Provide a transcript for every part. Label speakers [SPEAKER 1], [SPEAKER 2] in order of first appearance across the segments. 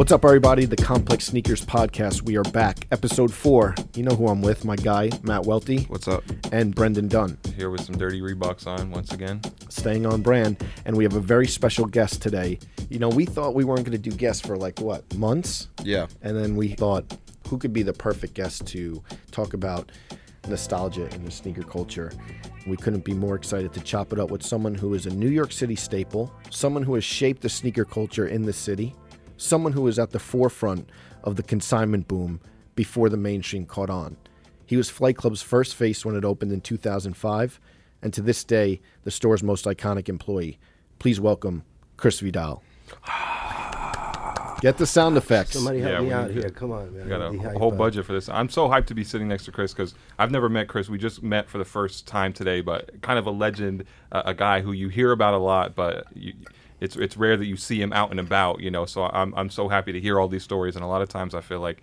[SPEAKER 1] What's up, everybody? The Complex Sneakers Podcast. We are back. Episode four. You know who I'm with, my guy, Matt Welty.
[SPEAKER 2] What's up?
[SPEAKER 1] And Brendan Dunne.
[SPEAKER 2] Here with some dirty Reeboks on once again.
[SPEAKER 1] Staying on brand. And we have a very special guest today. You know, we thought we weren't going to do guests for like, what, months?
[SPEAKER 2] Yeah.
[SPEAKER 1] And then we thought, who could be the perfect guest to talk about nostalgia in the sneaker culture? We couldn't be more excited to chop it up with someone who is a New York City staple, someone who has shaped the sneaker culture in the city, someone who was at the forefront of the consignment boom before the mainstream caught on. He was Flight Club's first face when it opened in 2005, and to this day, the store's most iconic employee. Please welcome Chris Vidal. Get the sound effects.
[SPEAKER 3] Somebody help
[SPEAKER 2] Yeah,
[SPEAKER 3] me out here. Come on, man.
[SPEAKER 2] We got a whole
[SPEAKER 3] up.
[SPEAKER 2] budget for this. I'm so hyped to be sitting next to Chris because I've never met Chris. We just met for the first time today, but kind of a legend, uh, a guy who you hear about a lot, but you, it's it's rare that you see him out and about. You know, so I'm I'm so happy to hear all these stories, and a lot of times I feel like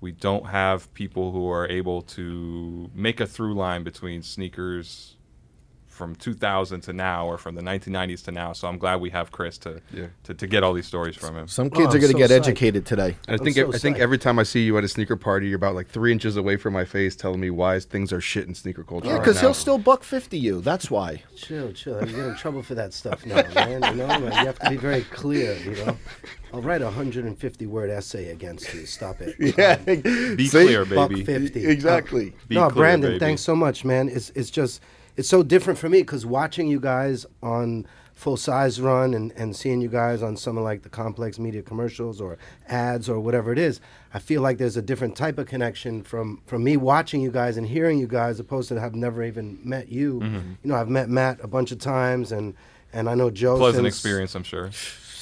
[SPEAKER 2] we don't have people who are able to make a through line between sneakers from 2000 to now or from the 1990s to now. So I'm glad we have Chris to
[SPEAKER 4] Yeah.
[SPEAKER 2] to, to get all these stories from him.
[SPEAKER 1] Some
[SPEAKER 3] Oh,
[SPEAKER 1] kids are going to
[SPEAKER 3] so
[SPEAKER 1] get
[SPEAKER 3] psyched.
[SPEAKER 1] educated today.
[SPEAKER 4] I think
[SPEAKER 3] so
[SPEAKER 4] I think
[SPEAKER 3] psyched.
[SPEAKER 4] every time I see you at a sneaker party, you're about like three inches away from my face, telling me why things are shit in sneaker culture.
[SPEAKER 1] Yeah, because
[SPEAKER 4] now.
[SPEAKER 1] he'll still buck fifty you. That's why.
[SPEAKER 3] Chill, chill. You get in trouble for that stuff now, man. You know, man, you have to be very clear. You know, I'll write a 150 word essay against you. Stop it.
[SPEAKER 2] Yeah, Be
[SPEAKER 1] See?
[SPEAKER 2] clear,
[SPEAKER 3] Buck 50.
[SPEAKER 1] Exactly.
[SPEAKER 2] Be
[SPEAKER 3] no,
[SPEAKER 2] clear,
[SPEAKER 3] Brandon,
[SPEAKER 2] baby.
[SPEAKER 3] thanks so much, man. It's it's just it's so different for me because watching you guys on full size run and, and seeing you guys on some of like the complex media commercials or ads or whatever it is, I feel like there's a different type of connection from from me watching you guys and hearing you guys opposed to have never even met you.
[SPEAKER 2] Mm-hmm.
[SPEAKER 3] You know, I've met Matt a bunch of times and and I know Joe.
[SPEAKER 2] Pleasant
[SPEAKER 3] since
[SPEAKER 2] experience, I'm sure.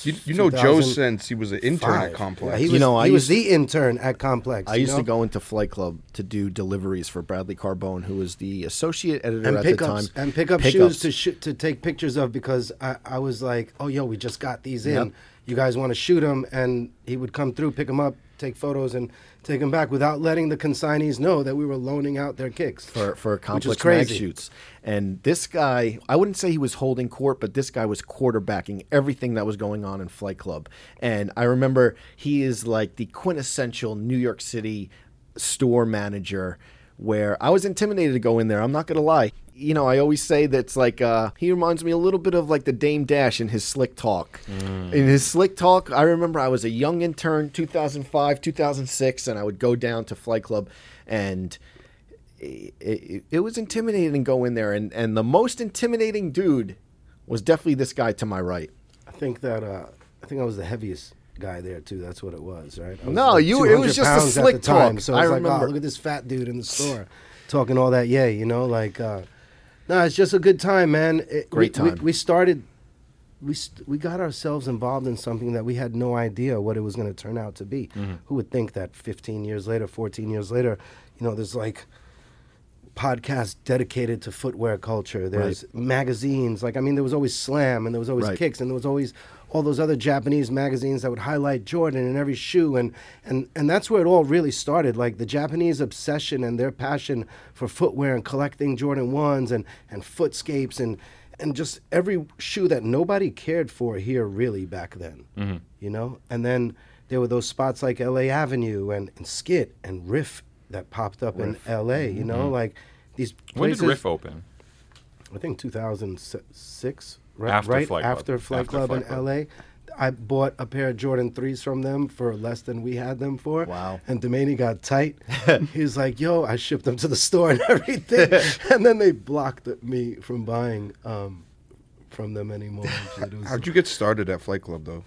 [SPEAKER 4] You, you know Joe
[SPEAKER 3] 2005.
[SPEAKER 4] since he was an intern at
[SPEAKER 3] Yeah,
[SPEAKER 4] Complex.
[SPEAKER 3] he was,
[SPEAKER 1] You know, I
[SPEAKER 3] he was
[SPEAKER 1] used-
[SPEAKER 3] the intern at Complex.
[SPEAKER 1] I
[SPEAKER 3] you
[SPEAKER 1] used
[SPEAKER 3] know?
[SPEAKER 1] to go into Flight Club to do deliveries for Bradley Carbone, who was the associate editor
[SPEAKER 3] and
[SPEAKER 1] at
[SPEAKER 3] pickups
[SPEAKER 1] the time.
[SPEAKER 3] and pick up
[SPEAKER 1] Pickups.
[SPEAKER 3] shoes to sh- to take pictures of because I, I was like, oh yo, we just got these in.
[SPEAKER 1] Yep.
[SPEAKER 3] You guys want to shoot them? And he would come through, pick them up, take photos, and take them back without letting the consignees know that we were loaning out their kicks
[SPEAKER 1] for for complex mag shoots. And this guy, I wouldn't say he was holding court, but this guy was quarterbacking everything that was going on in Flight Club. And I remember he is like the quintessential New York City store manager where I was intimidated to go in there. I'm not gonna lie. You know, I always say that's like uh, he reminds me a little bit of like the Dame Dash in his slick talk. In his slick talk, I remember I was a young intern, 2005, 2006, and I would go down to Flight Club, and it, it, it was intimidating to go in there. And, and the most intimidating dude was definitely this guy to my right.
[SPEAKER 3] I think that uh, I think I was the heaviest guy there too. That's what it was, right? Was
[SPEAKER 1] No, you- it was just a slick
[SPEAKER 3] time,
[SPEAKER 1] talk.
[SPEAKER 3] So
[SPEAKER 1] I
[SPEAKER 3] like,
[SPEAKER 1] remember.
[SPEAKER 3] oh, look at this fat dude in the store talking all that yay, you know, like. Uh, no, it's just a good time, man. It-
[SPEAKER 1] Great
[SPEAKER 3] we- we-
[SPEAKER 1] time.
[SPEAKER 3] we started we st- we got ourselves involved in something that we had no idea what it was going to turn out to be.
[SPEAKER 1] Mm-hmm.
[SPEAKER 3] Who would think that 15 years later, 14 years later, you know, there's like podcasts dedicated to footwear culture. There's magazines. Like I mean, there was always Slam, and there was always
[SPEAKER 1] Right.
[SPEAKER 3] Kicks, and there was always all those other Japanese magazines that would highlight Jordan in every shoe, and and and that's where it all really started. Like the Japanese obsession and their passion for footwear and collecting Jordan ones and and footscapes and and just every shoe that nobody cared for here really back then. Mm-hmm. You know, and then there were those spots like L.A. Avenue and, and Skit and Riff that popped up in L.A. You know, mm-hmm. like these
[SPEAKER 2] When did Riff open?
[SPEAKER 3] I think 2006 right
[SPEAKER 2] After
[SPEAKER 3] right
[SPEAKER 2] Flight Club.
[SPEAKER 3] after Flight
[SPEAKER 2] After
[SPEAKER 3] Club
[SPEAKER 2] Flight
[SPEAKER 3] in
[SPEAKER 2] Club.
[SPEAKER 3] LA. I bought a pair of Jordan 3s from them for less than we had them for.
[SPEAKER 1] Wow.
[SPEAKER 3] And Domaney got tight. He's like, yo, I shipped them to the store and everything. and then they blocked me from buying um, from them anymore. and shit. It was-
[SPEAKER 4] How'd you get started at Flight Club though?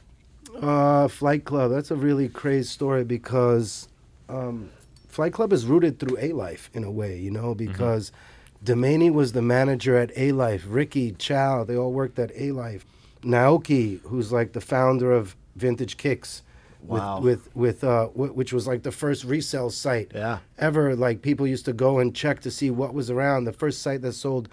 [SPEAKER 3] uh, Flight Club. That's a really crazy story because um, Flight Club is rooted through A Life in a way, you know, because Domaney was the manager at A Life. Ricky, Chow, they all worked at A Life. Naoki, who's like the founder of Vintage Kicks.
[SPEAKER 1] Wow.
[SPEAKER 3] With with, with uh, wh- which was like the first resale site
[SPEAKER 1] Yeah.
[SPEAKER 3] ever. Like people used to go and check to see what was around. The first site that sold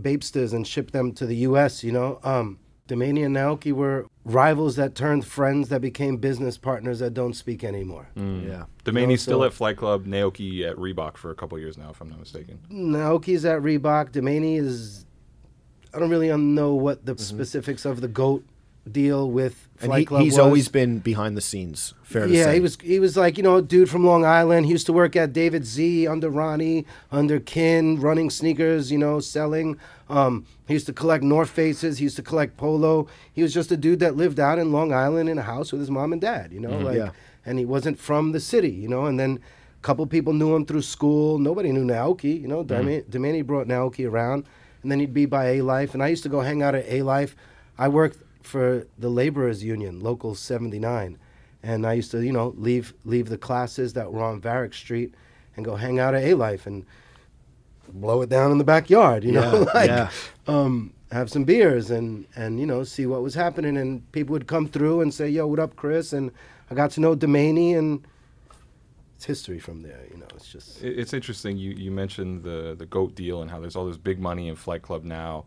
[SPEAKER 3] Bapesters and shipped them to the U.S. You know, um, Domaney and Naoki were rivals that turned friends that became business partners that don't speak anymore. Mm.
[SPEAKER 1] Yeah.
[SPEAKER 2] Domaney's
[SPEAKER 3] know,
[SPEAKER 2] still
[SPEAKER 3] so-
[SPEAKER 2] at Flight Club, Naoki at Reebok for a couple years now, if I'm not mistaken.
[SPEAKER 3] Naoki's at Reebok. Domaney is. I don't really know what the mm-hmm. specifics of the goat deal with
[SPEAKER 1] Mm-hmm.
[SPEAKER 3] Flight
[SPEAKER 1] he,
[SPEAKER 3] Club
[SPEAKER 1] he's
[SPEAKER 3] was.
[SPEAKER 1] always been behind the scenes. Fair to
[SPEAKER 3] yeah,
[SPEAKER 1] say.
[SPEAKER 3] Yeah, he was he was like you know a dude from Long Island. He used to work at David Z under Ronnie, under Kin, running sneakers. You know, selling. Um, he used to collect North Faces. He used to collect polo. He was just a dude that lived out in Long Island in a house with his mom and dad. You know, like,
[SPEAKER 1] Yeah.
[SPEAKER 3] and he wasn't from the city. You know, and then a couple people knew him through school. Nobody knew Naoki. You know, mm Domani brought Naoki around, and then he'd be by A Life, and I used to go hang out at A Life. I worked for the laborers union, Local 79, and I used to, you know, leave leave the classes that were on Varick Street and go hang out at A Life and blow it down in the backyard, you know,
[SPEAKER 1] Yeah,
[SPEAKER 3] like
[SPEAKER 1] yeah.
[SPEAKER 3] um, have some beers and and you know see what was happening, and people would come through and say, "Yo, what up, Chris?" And I got to know Domaney, and it's history from there. You know, it's just
[SPEAKER 2] It- It's interesting. You you mentioned the the goat deal and how there's all this big money in Flight Club now.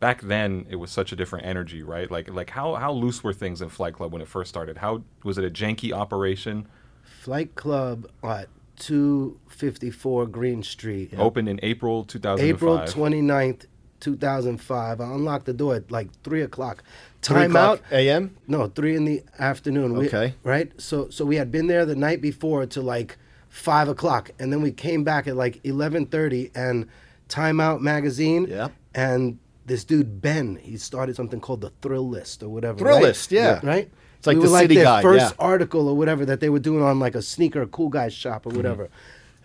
[SPEAKER 2] Back then, it was such a different energy, right? Like like how how loose were things in Flight Club when it first started? How was it a janky operation?
[SPEAKER 3] Flight Club at 254 Greene Street.
[SPEAKER 2] Opened in April 2005.
[SPEAKER 3] April 29th, 2005. I unlocked the door at like 3 o'clock.
[SPEAKER 1] Three
[SPEAKER 3] Time
[SPEAKER 1] o'clock a.m.
[SPEAKER 3] No, 3 in the afternoon. We-
[SPEAKER 1] Okay.
[SPEAKER 3] right? So so we had been there the night before to like 5 o'clock. And then we came back at like 11.30 and Time Out magazine.
[SPEAKER 1] Yep.
[SPEAKER 3] And this dude, Ben, he started something called the Thrillist or whatever.
[SPEAKER 1] Thrill
[SPEAKER 3] right?
[SPEAKER 1] List, yeah.
[SPEAKER 3] Right?
[SPEAKER 1] It's like
[SPEAKER 3] we
[SPEAKER 1] the
[SPEAKER 3] like
[SPEAKER 1] city
[SPEAKER 3] their
[SPEAKER 1] guide,
[SPEAKER 3] first
[SPEAKER 1] yeah.
[SPEAKER 3] article or whatever that they were doing on like a sneaker cool guy shop
[SPEAKER 1] Mm-hmm.
[SPEAKER 3] or whatever.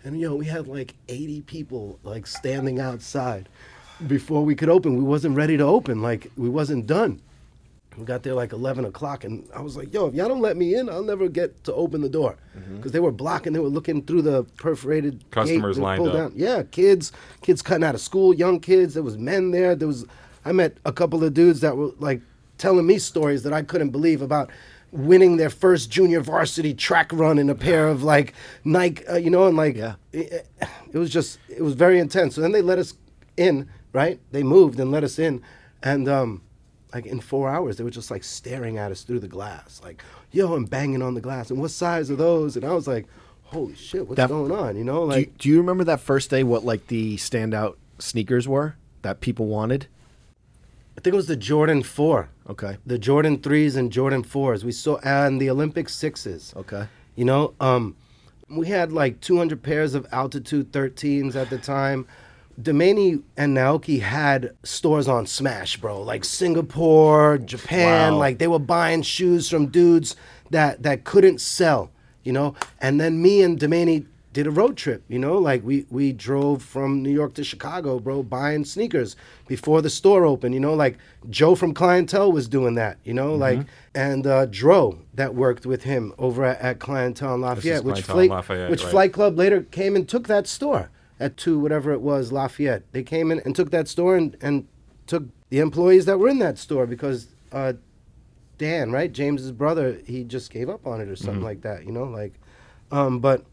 [SPEAKER 3] And you know, we had like 80 people like standing outside before we could open. We wasn't ready to open. Like we wasn't done. We got there like 11 o'clock, and I was like, yo, if y'all don't let me in, I'll never get to open the door.
[SPEAKER 1] Mm-hmm.
[SPEAKER 3] Because they were blocking, they were looking through the perforated
[SPEAKER 2] Customers
[SPEAKER 3] to
[SPEAKER 2] lined up.
[SPEAKER 3] Down. Yeah, kids, kids cutting out of school, young kids. There was men there. There was, I met a couple of dudes that were like telling me stories that I couldn't believe about winning their first junior varsity track run in a pair of like Nike, uh, you know, and like,
[SPEAKER 1] Yeah.
[SPEAKER 3] it, it was just, it was very intense. So then they let us in, right? They moved and let us in, and um, like in four hours, they were just like staring at us through the glass, like, yo, and banging on the glass. And what size are those? And I was like, holy shit, what's
[SPEAKER 1] That-
[SPEAKER 3] going on? You know,
[SPEAKER 1] Do you,
[SPEAKER 3] like,
[SPEAKER 1] do you remember that first day? What like the standout sneakers were that people wanted?
[SPEAKER 3] I think it was the Jordan 4.
[SPEAKER 1] Okay.
[SPEAKER 3] The Jordan 3s and Jordan 4s. We saw, and the Olympic 6s.
[SPEAKER 1] Okay.
[SPEAKER 3] You know, um, we had like 200 pairs of Altitude 13s at the time. Domaney and Naoki had stores on Smash, bro. Like Singapore, Japan.
[SPEAKER 1] Wow.
[SPEAKER 3] Like they were buying shoes from dudes that that couldn't sell, you know. And then me and Domaney did a road trip, you know. Like we we drove from New York to Chicago, bro, buying sneakers before the store opened. You know, like Joe from Clientele was doing that, you know, like and uh, Dro that worked with him over at, at Clientele in Lafayette, which Flight,
[SPEAKER 2] Lafayette,
[SPEAKER 3] which
[SPEAKER 2] right.
[SPEAKER 3] Flight Club later came and took that store at two whatever it was Lafayette. They came in and took that store and, and took the employees that were in that store because uh, Dan, right, James's brother, he just gave up on it or something like that, you know, like. Um, but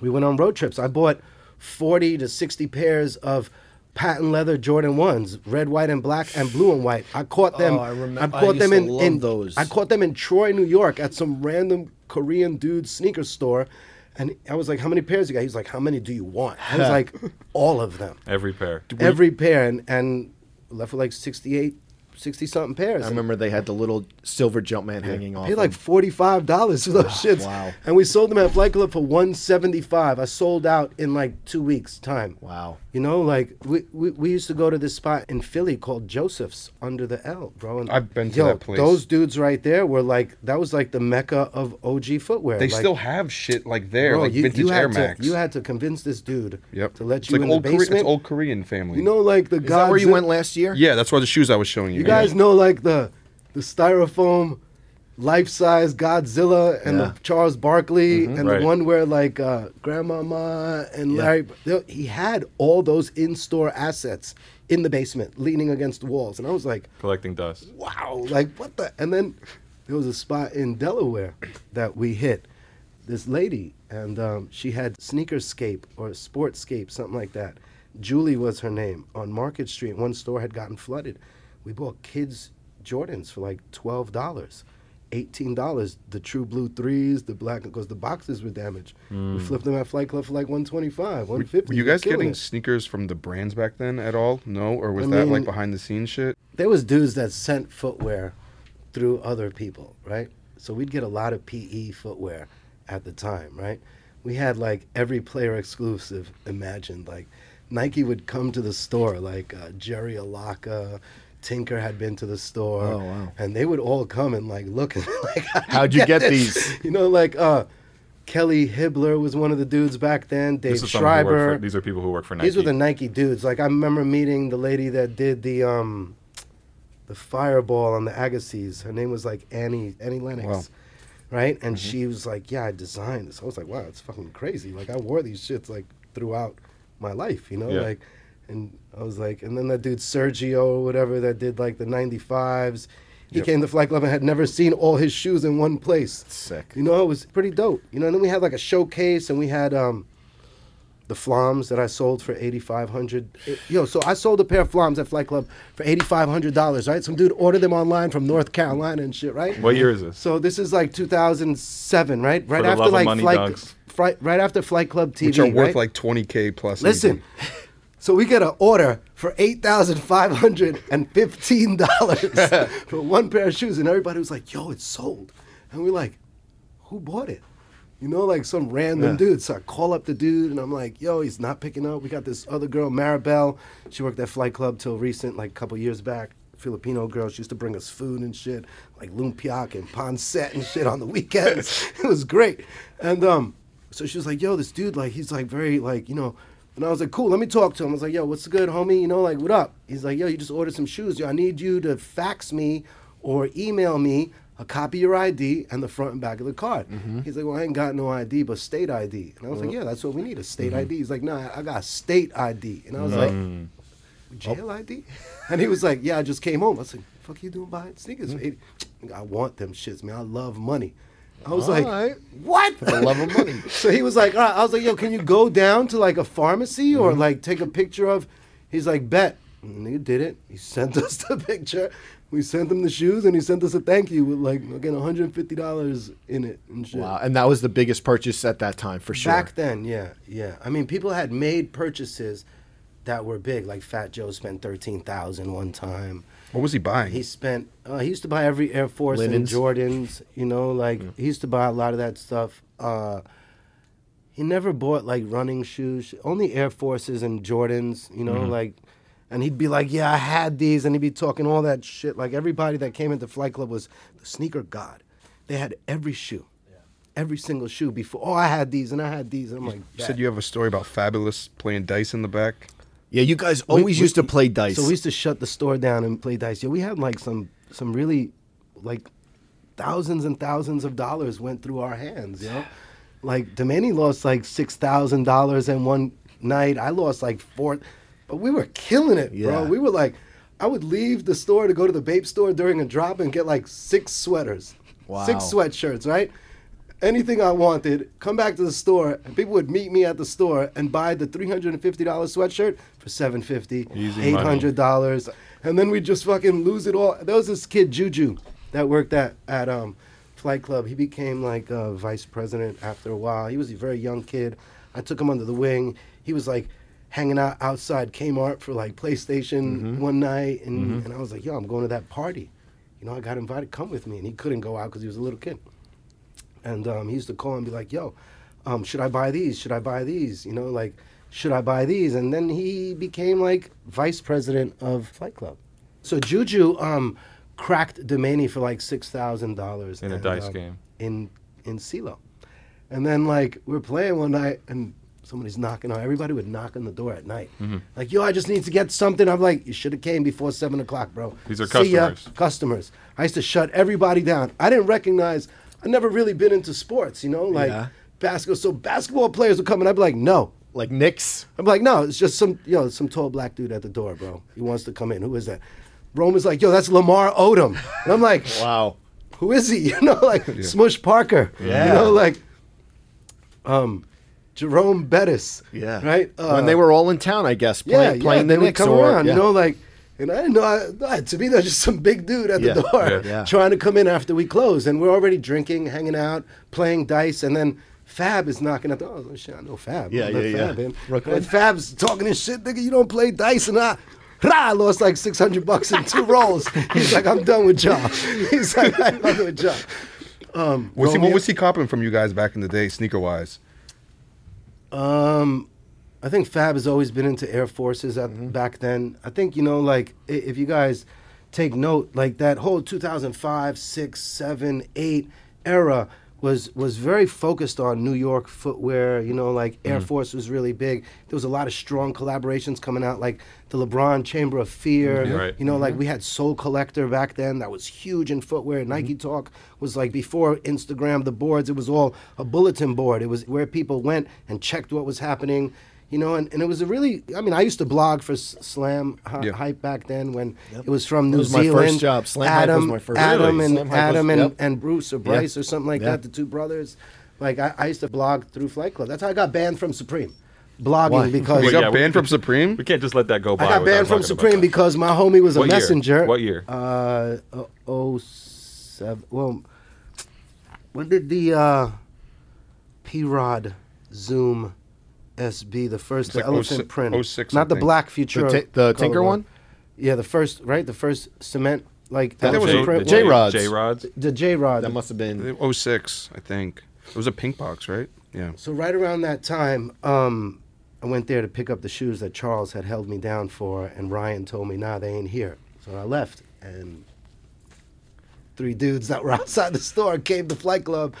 [SPEAKER 3] we went on road trips. I bought forty to sixty pairs of patent leather Jordan ones, red, white, and black, and blue and white. I caught them.
[SPEAKER 1] Oh, I remem- I
[SPEAKER 3] caught
[SPEAKER 1] used
[SPEAKER 3] them in, in
[SPEAKER 1] those.
[SPEAKER 3] I caught them in Troy, New York, at some random Korean dude sneaker store. And I was like, "How many pairs you got?" He's like, "How many do you want?" I was like, "All of them."
[SPEAKER 2] Every pair.
[SPEAKER 3] every pair and, and left with like 68 sixty something pairs.
[SPEAKER 1] I remember they had the little silver Jumpman hanging off.
[SPEAKER 3] paid like forty five dollars for those shits.
[SPEAKER 1] wow.
[SPEAKER 3] And we sold them at Flight Club for one seventy five. I sold out in like two weeks time.
[SPEAKER 1] Wow.
[SPEAKER 3] You know, like we, we we used to go to this spot in Philly called Joseph's under the L, bro. And
[SPEAKER 4] I've been to
[SPEAKER 3] yo,
[SPEAKER 4] that place.
[SPEAKER 3] Those dudes right there were like that was like the mecca of OG footwear.
[SPEAKER 4] They
[SPEAKER 3] Like,
[SPEAKER 4] still have shit like there,
[SPEAKER 3] bro,
[SPEAKER 4] like
[SPEAKER 3] you,
[SPEAKER 4] vintage
[SPEAKER 3] you
[SPEAKER 4] Air
[SPEAKER 3] had
[SPEAKER 4] Max.
[SPEAKER 3] To, you had to convince this dude
[SPEAKER 4] yep.
[SPEAKER 3] to let
[SPEAKER 4] It's
[SPEAKER 3] you
[SPEAKER 4] like
[SPEAKER 3] in
[SPEAKER 4] old
[SPEAKER 3] the
[SPEAKER 4] Korean,
[SPEAKER 3] basement.
[SPEAKER 4] it's old Korean family.
[SPEAKER 3] You know, like the
[SPEAKER 1] Is that where you
[SPEAKER 3] Godzilla-
[SPEAKER 1] went last year?
[SPEAKER 4] Yeah, that's why the shoes I was showing you.
[SPEAKER 3] You
[SPEAKER 4] yeah.
[SPEAKER 3] guys know like the the styrofoam life size Godzilla and
[SPEAKER 1] Yeah.
[SPEAKER 3] the Charles Barkley and
[SPEAKER 2] Right.
[SPEAKER 3] the one where like uh, Grandmama and Larry. they- He had all those in store assets in the basement, leaning against walls, and I was like,
[SPEAKER 2] collecting dust.
[SPEAKER 3] wow, like what the? And then there was a spot in Delaware that we hit. This lady, and um, she had Sneakerscape or Sportscape, something like that. Julie was her name on Market Street. One store had gotten flooded. We bought kids Jordans for like twelve dollars. Eighteen dollars, the true blue threes, the black because the boxes were damaged. We flipped them at Flight Club for like one twenty five, one
[SPEAKER 4] Were, you guys getting sneakers from the brands back then at all? No, or was
[SPEAKER 3] I
[SPEAKER 4] that like behind the scenes shit?
[SPEAKER 3] there was dudes that sent footwear through other people, right? So we'd get a lot of PE footwear at the time, right? We had like every player exclusive imagined. Like Nike would come to the store, like uh, Jerry Alaka, Tinker had been to the store,
[SPEAKER 1] Oh, wow.
[SPEAKER 3] and they would all come and like look and like,
[SPEAKER 1] How'd you get
[SPEAKER 3] this?"
[SPEAKER 1] these?
[SPEAKER 3] You know, like uh, Kelly Hibbler was one of the dudes back then. Dave
[SPEAKER 2] This is someone who worked
[SPEAKER 3] Schreiber.
[SPEAKER 2] for, these are people who work for Nike.
[SPEAKER 3] These were the Nike dudes. Like I remember meeting the lady that did the um the fireball on the Agassis. Her name was like Annie Annie Lennox.
[SPEAKER 4] Wow.
[SPEAKER 3] Right? And
[SPEAKER 2] Mm-hmm.
[SPEAKER 3] she was like, Yeah, I designed this. I was like, Wow, it's fucking crazy. Like I wore these shits like throughout my life, you know?
[SPEAKER 2] Yeah.
[SPEAKER 3] Like and I was like and then that dude Sergio or whatever that did like the ninety fives. He came to Flight Club and had never seen all his shoes in one place.
[SPEAKER 1] Sick.
[SPEAKER 3] You know, it was pretty dope. You know, and then we had like a showcase and we had um the Floms that I sold for eighty five hundred. Yo, so I sold a pair of Floms at Flight Club for eighty five hundred dollars, right? Some dude ordered them online from North Carolina and shit, right?
[SPEAKER 2] What year is this?
[SPEAKER 3] So this is like two thousand seven, right? Right
[SPEAKER 2] the
[SPEAKER 3] after
[SPEAKER 2] love of
[SPEAKER 3] like
[SPEAKER 2] money,
[SPEAKER 3] Flight,
[SPEAKER 2] dunks.
[SPEAKER 3] Right after Flight Club TV,
[SPEAKER 4] Which are worth
[SPEAKER 3] right?
[SPEAKER 4] like 20k plus.
[SPEAKER 3] Listen. So we get an order for eight thousand five hundred and fifteen dollars for one pair of shoes, and everybody was like, "Yo, it's sold," and we're like, "Who bought it?" You know, like some random dude. So I call up the dude, and I'm like, "Yo, he's not picking up." We got this other girl, Maribel. She worked at Flight Club till recent, like a couple years back. Filipino girl. She used to bring us food and shit, like lumpia and pancit and shit on the weekends. it was great. And um, so she was like, "Yo, this dude, like, he's like very like, you know." And I was like, "Cool, let me talk to him." I was like, "Yo, what's good, homie? You know, like, what up?" He's like, "Yo, you just ordered some shoes. Yo, I need you to fax me or email me a copy of your ID and the front and back of the card." Mm-hmm. He's like, "Well, I ain't got no ID, but state ID." And I was like, "Yeah, that's what we need, a state mm-hmm. ID." He's like, "Nah, I got state ID." And I was like, mm. jail oh. ID? And he was like, yeah, I just came home. I said, fuck you doing buying sneakers? Mm-hmm. 80? I want them shits, man. I love money. I was like,
[SPEAKER 1] Alright.
[SPEAKER 3] what?
[SPEAKER 1] For the love of money.
[SPEAKER 3] so he was like, all right. I was like, yo, can you go down to like a pharmacy or mm-hmm. like take a picture of? He's like, bet. And he did it. He sent us the picture. We sent him the shoes and he sent us a thank you with like, again, $150 in it and shit.
[SPEAKER 1] Wow. And that was the biggest purchase at that time for sure.
[SPEAKER 3] Back then, yeah, yeah. I mean, people had made purchases that were big. Like Fat Joe spent thirteen thousand one time.
[SPEAKER 4] What was he buying?
[SPEAKER 3] He spent. Uh, he used to buy every Air Force
[SPEAKER 1] Linens?
[SPEAKER 3] and Jordans. You know, like he used to buy a lot of that stuff. Uh, he never bought like running shoes. Only Air Forces and Jordans. You know, like. And he'd be like, "Yeah, I had these," and he'd be talking all that shit. Like everybody that came into Flight Club was the sneaker god. They had every shoe, every single shoe before. Oh, I had these, and I had these. And I'm like,
[SPEAKER 4] you said you have a story about Fabolous playing dice in the back.
[SPEAKER 1] Yeah, you guys always
[SPEAKER 3] we-
[SPEAKER 1] used to play dice.
[SPEAKER 3] So we used to shut the store down and play dice. Yeah, we had like some some really like thousands and thousands of dollars went through our hands. You know, like Domani lost like six thousand dollars in one night. I lost like four, but we were killing it,
[SPEAKER 1] Yeah.
[SPEAKER 3] bro. We were like, I would leave the store to go to the Bape store during a drop and get like six sweaters,
[SPEAKER 1] Wow.
[SPEAKER 3] six sweatshirts, right? Anything I wanted, come back to the store, and people would meet me at the store and buy the three hundred and fifty dollars sweatshirt for seven fifty,
[SPEAKER 2] Easy
[SPEAKER 3] eight
[SPEAKER 2] money.
[SPEAKER 3] hundred dollars, and then we just fucking lose it all. There was this kid Juju that worked at at um, Flight Club. He became like uh, vice president after a while. He was a very young kid. I took him under the wing. He was like hanging out outside Kmart for like PlayStation
[SPEAKER 1] Mm-hmm.
[SPEAKER 3] one night, and, and I was like, "Yo, I'm going to that party." You know, I got invited. Come with me, and he couldn't go out because he was a little kid. And um, he used to call and be like, "Yo, um, should I buy these? Should I buy these? You know, like, should I buy these?" And then he became like vice president of Flight Club. So Juju um, cracked Domani for like six thousand dollars
[SPEAKER 2] In a dice game.
[SPEAKER 3] in in CeeLo. And then like we're playing one night and somebody's knocking on everybody would knock on the door at night.
[SPEAKER 2] Mm-hmm.
[SPEAKER 3] Like, yo, I just need to get something. I'm like, you should have came before seven o'clock, bro.
[SPEAKER 2] These are
[SPEAKER 3] See ya.
[SPEAKER 2] customers.
[SPEAKER 3] Customers. I used to shut everybody down. I didn't recognize I never really been into sports, you know, like
[SPEAKER 1] Yeah.
[SPEAKER 3] basketball. So basketball players would come and I'd be like, no.
[SPEAKER 1] Like Knicks.
[SPEAKER 3] I'm like, no, it's just some you know, some tall black dude at the door, bro. He wants to come in. Who is that? Rome Roman's like, yo, that's Lamar Odom. And I'm like,
[SPEAKER 1] Wow.
[SPEAKER 3] who is he? You know, like Smush Parker.
[SPEAKER 1] Yeah.
[SPEAKER 3] You know, like um Jerome Bettis.
[SPEAKER 1] Yeah.
[SPEAKER 3] Right? Uh,
[SPEAKER 1] when they were all in town, I guess,
[SPEAKER 3] yeah,
[SPEAKER 1] playing,
[SPEAKER 3] yeah,
[SPEAKER 1] playing
[SPEAKER 3] they
[SPEAKER 1] the
[SPEAKER 3] would
[SPEAKER 1] Knicks
[SPEAKER 3] come
[SPEAKER 1] or
[SPEAKER 3] around,
[SPEAKER 1] yeah.
[SPEAKER 3] you know, like and I didn't know I, I- to me they're just some big dude at
[SPEAKER 1] Yeah.
[SPEAKER 3] the door
[SPEAKER 2] Yeah.
[SPEAKER 1] Yeah.
[SPEAKER 3] trying to come in after we close. And we're already drinking, hanging out, playing dice, and then Fab is knocking at the door. Oh, shit, I know Fab.
[SPEAKER 1] Yeah,
[SPEAKER 3] I let
[SPEAKER 1] yeah, yeah.
[SPEAKER 3] Fab in.
[SPEAKER 1] Brooklyn.
[SPEAKER 3] And Fab's talking his shit, nigga, you don't play dice and I Rah, I lost like 600 bucks in two rolls. He's like, I'm done with y'all. He's like, I'm done with y'all. Um,
[SPEAKER 4] Was he, what was he copping from you guys back in the day, sneaker wise?
[SPEAKER 3] Um, I think Fab has always been into Air Forces at,
[SPEAKER 1] Mm-hmm.
[SPEAKER 3] back then. I think you know, like if you guys take note, like that whole 2005, six, seven, eight era was was very focused on New York footwear. You know, like Air
[SPEAKER 1] Mm-hmm.
[SPEAKER 3] Force was really big. There was a lot of strong collaborations coming out, like the LeBron Chamber of Fear.
[SPEAKER 2] Mhm. Right.
[SPEAKER 3] You know, like we had Sole Collector back then that was huge in footwear. Nike Talk was like before Instagram, the boards, it was all a bulletin board. It was where people went and checked what was happening. You know, and, and it was a really, I mean, I used to blog for Slam Hy-
[SPEAKER 4] Yeah.
[SPEAKER 3] Hype back then when it was from New
[SPEAKER 1] That was my
[SPEAKER 3] Zealand.
[SPEAKER 1] first job. Slam Hype was
[SPEAKER 3] Adam,
[SPEAKER 1] my first-
[SPEAKER 3] Adam
[SPEAKER 1] Really?
[SPEAKER 3] and
[SPEAKER 1] Slam Hype was-
[SPEAKER 3] Adam and,
[SPEAKER 1] yep.
[SPEAKER 3] and Bruce or Bryce or something like
[SPEAKER 1] Yeah.
[SPEAKER 3] that, the two brothers. Like I, I used to blog through Flight Club. That's how I got banned from Supreme. Blogging
[SPEAKER 1] Why?
[SPEAKER 3] because
[SPEAKER 4] You got
[SPEAKER 2] yeah, we-
[SPEAKER 4] banned from Supreme?
[SPEAKER 2] We can't just let that go by.
[SPEAKER 3] I got banned from Supreme because my homie was a
[SPEAKER 2] What year? What year?
[SPEAKER 3] Uh, oh, oh seven. Well, when did the uh, P Rod Zoom SB the first
[SPEAKER 4] It's
[SPEAKER 3] the
[SPEAKER 4] like
[SPEAKER 3] elephant
[SPEAKER 4] 06
[SPEAKER 3] print?
[SPEAKER 4] 06,
[SPEAKER 3] not the black future.
[SPEAKER 1] The ti- the Tinker one?
[SPEAKER 3] Yeah, the first right, the first cement like
[SPEAKER 4] that was
[SPEAKER 3] elephant
[SPEAKER 4] a-
[SPEAKER 3] print.
[SPEAKER 4] the
[SPEAKER 1] J Rods.
[SPEAKER 2] J Rods.
[SPEAKER 3] The J Rod.
[SPEAKER 1] That must have been.
[SPEAKER 4] 06, I think. It was a pink box, right? Yeah.
[SPEAKER 3] So right around that time, um, I went there to pick up the shoes that Charles had held me down for, and Ryan told me, "Nah, they ain't here." So I left, and three dudes that were outside the store came to Flight Club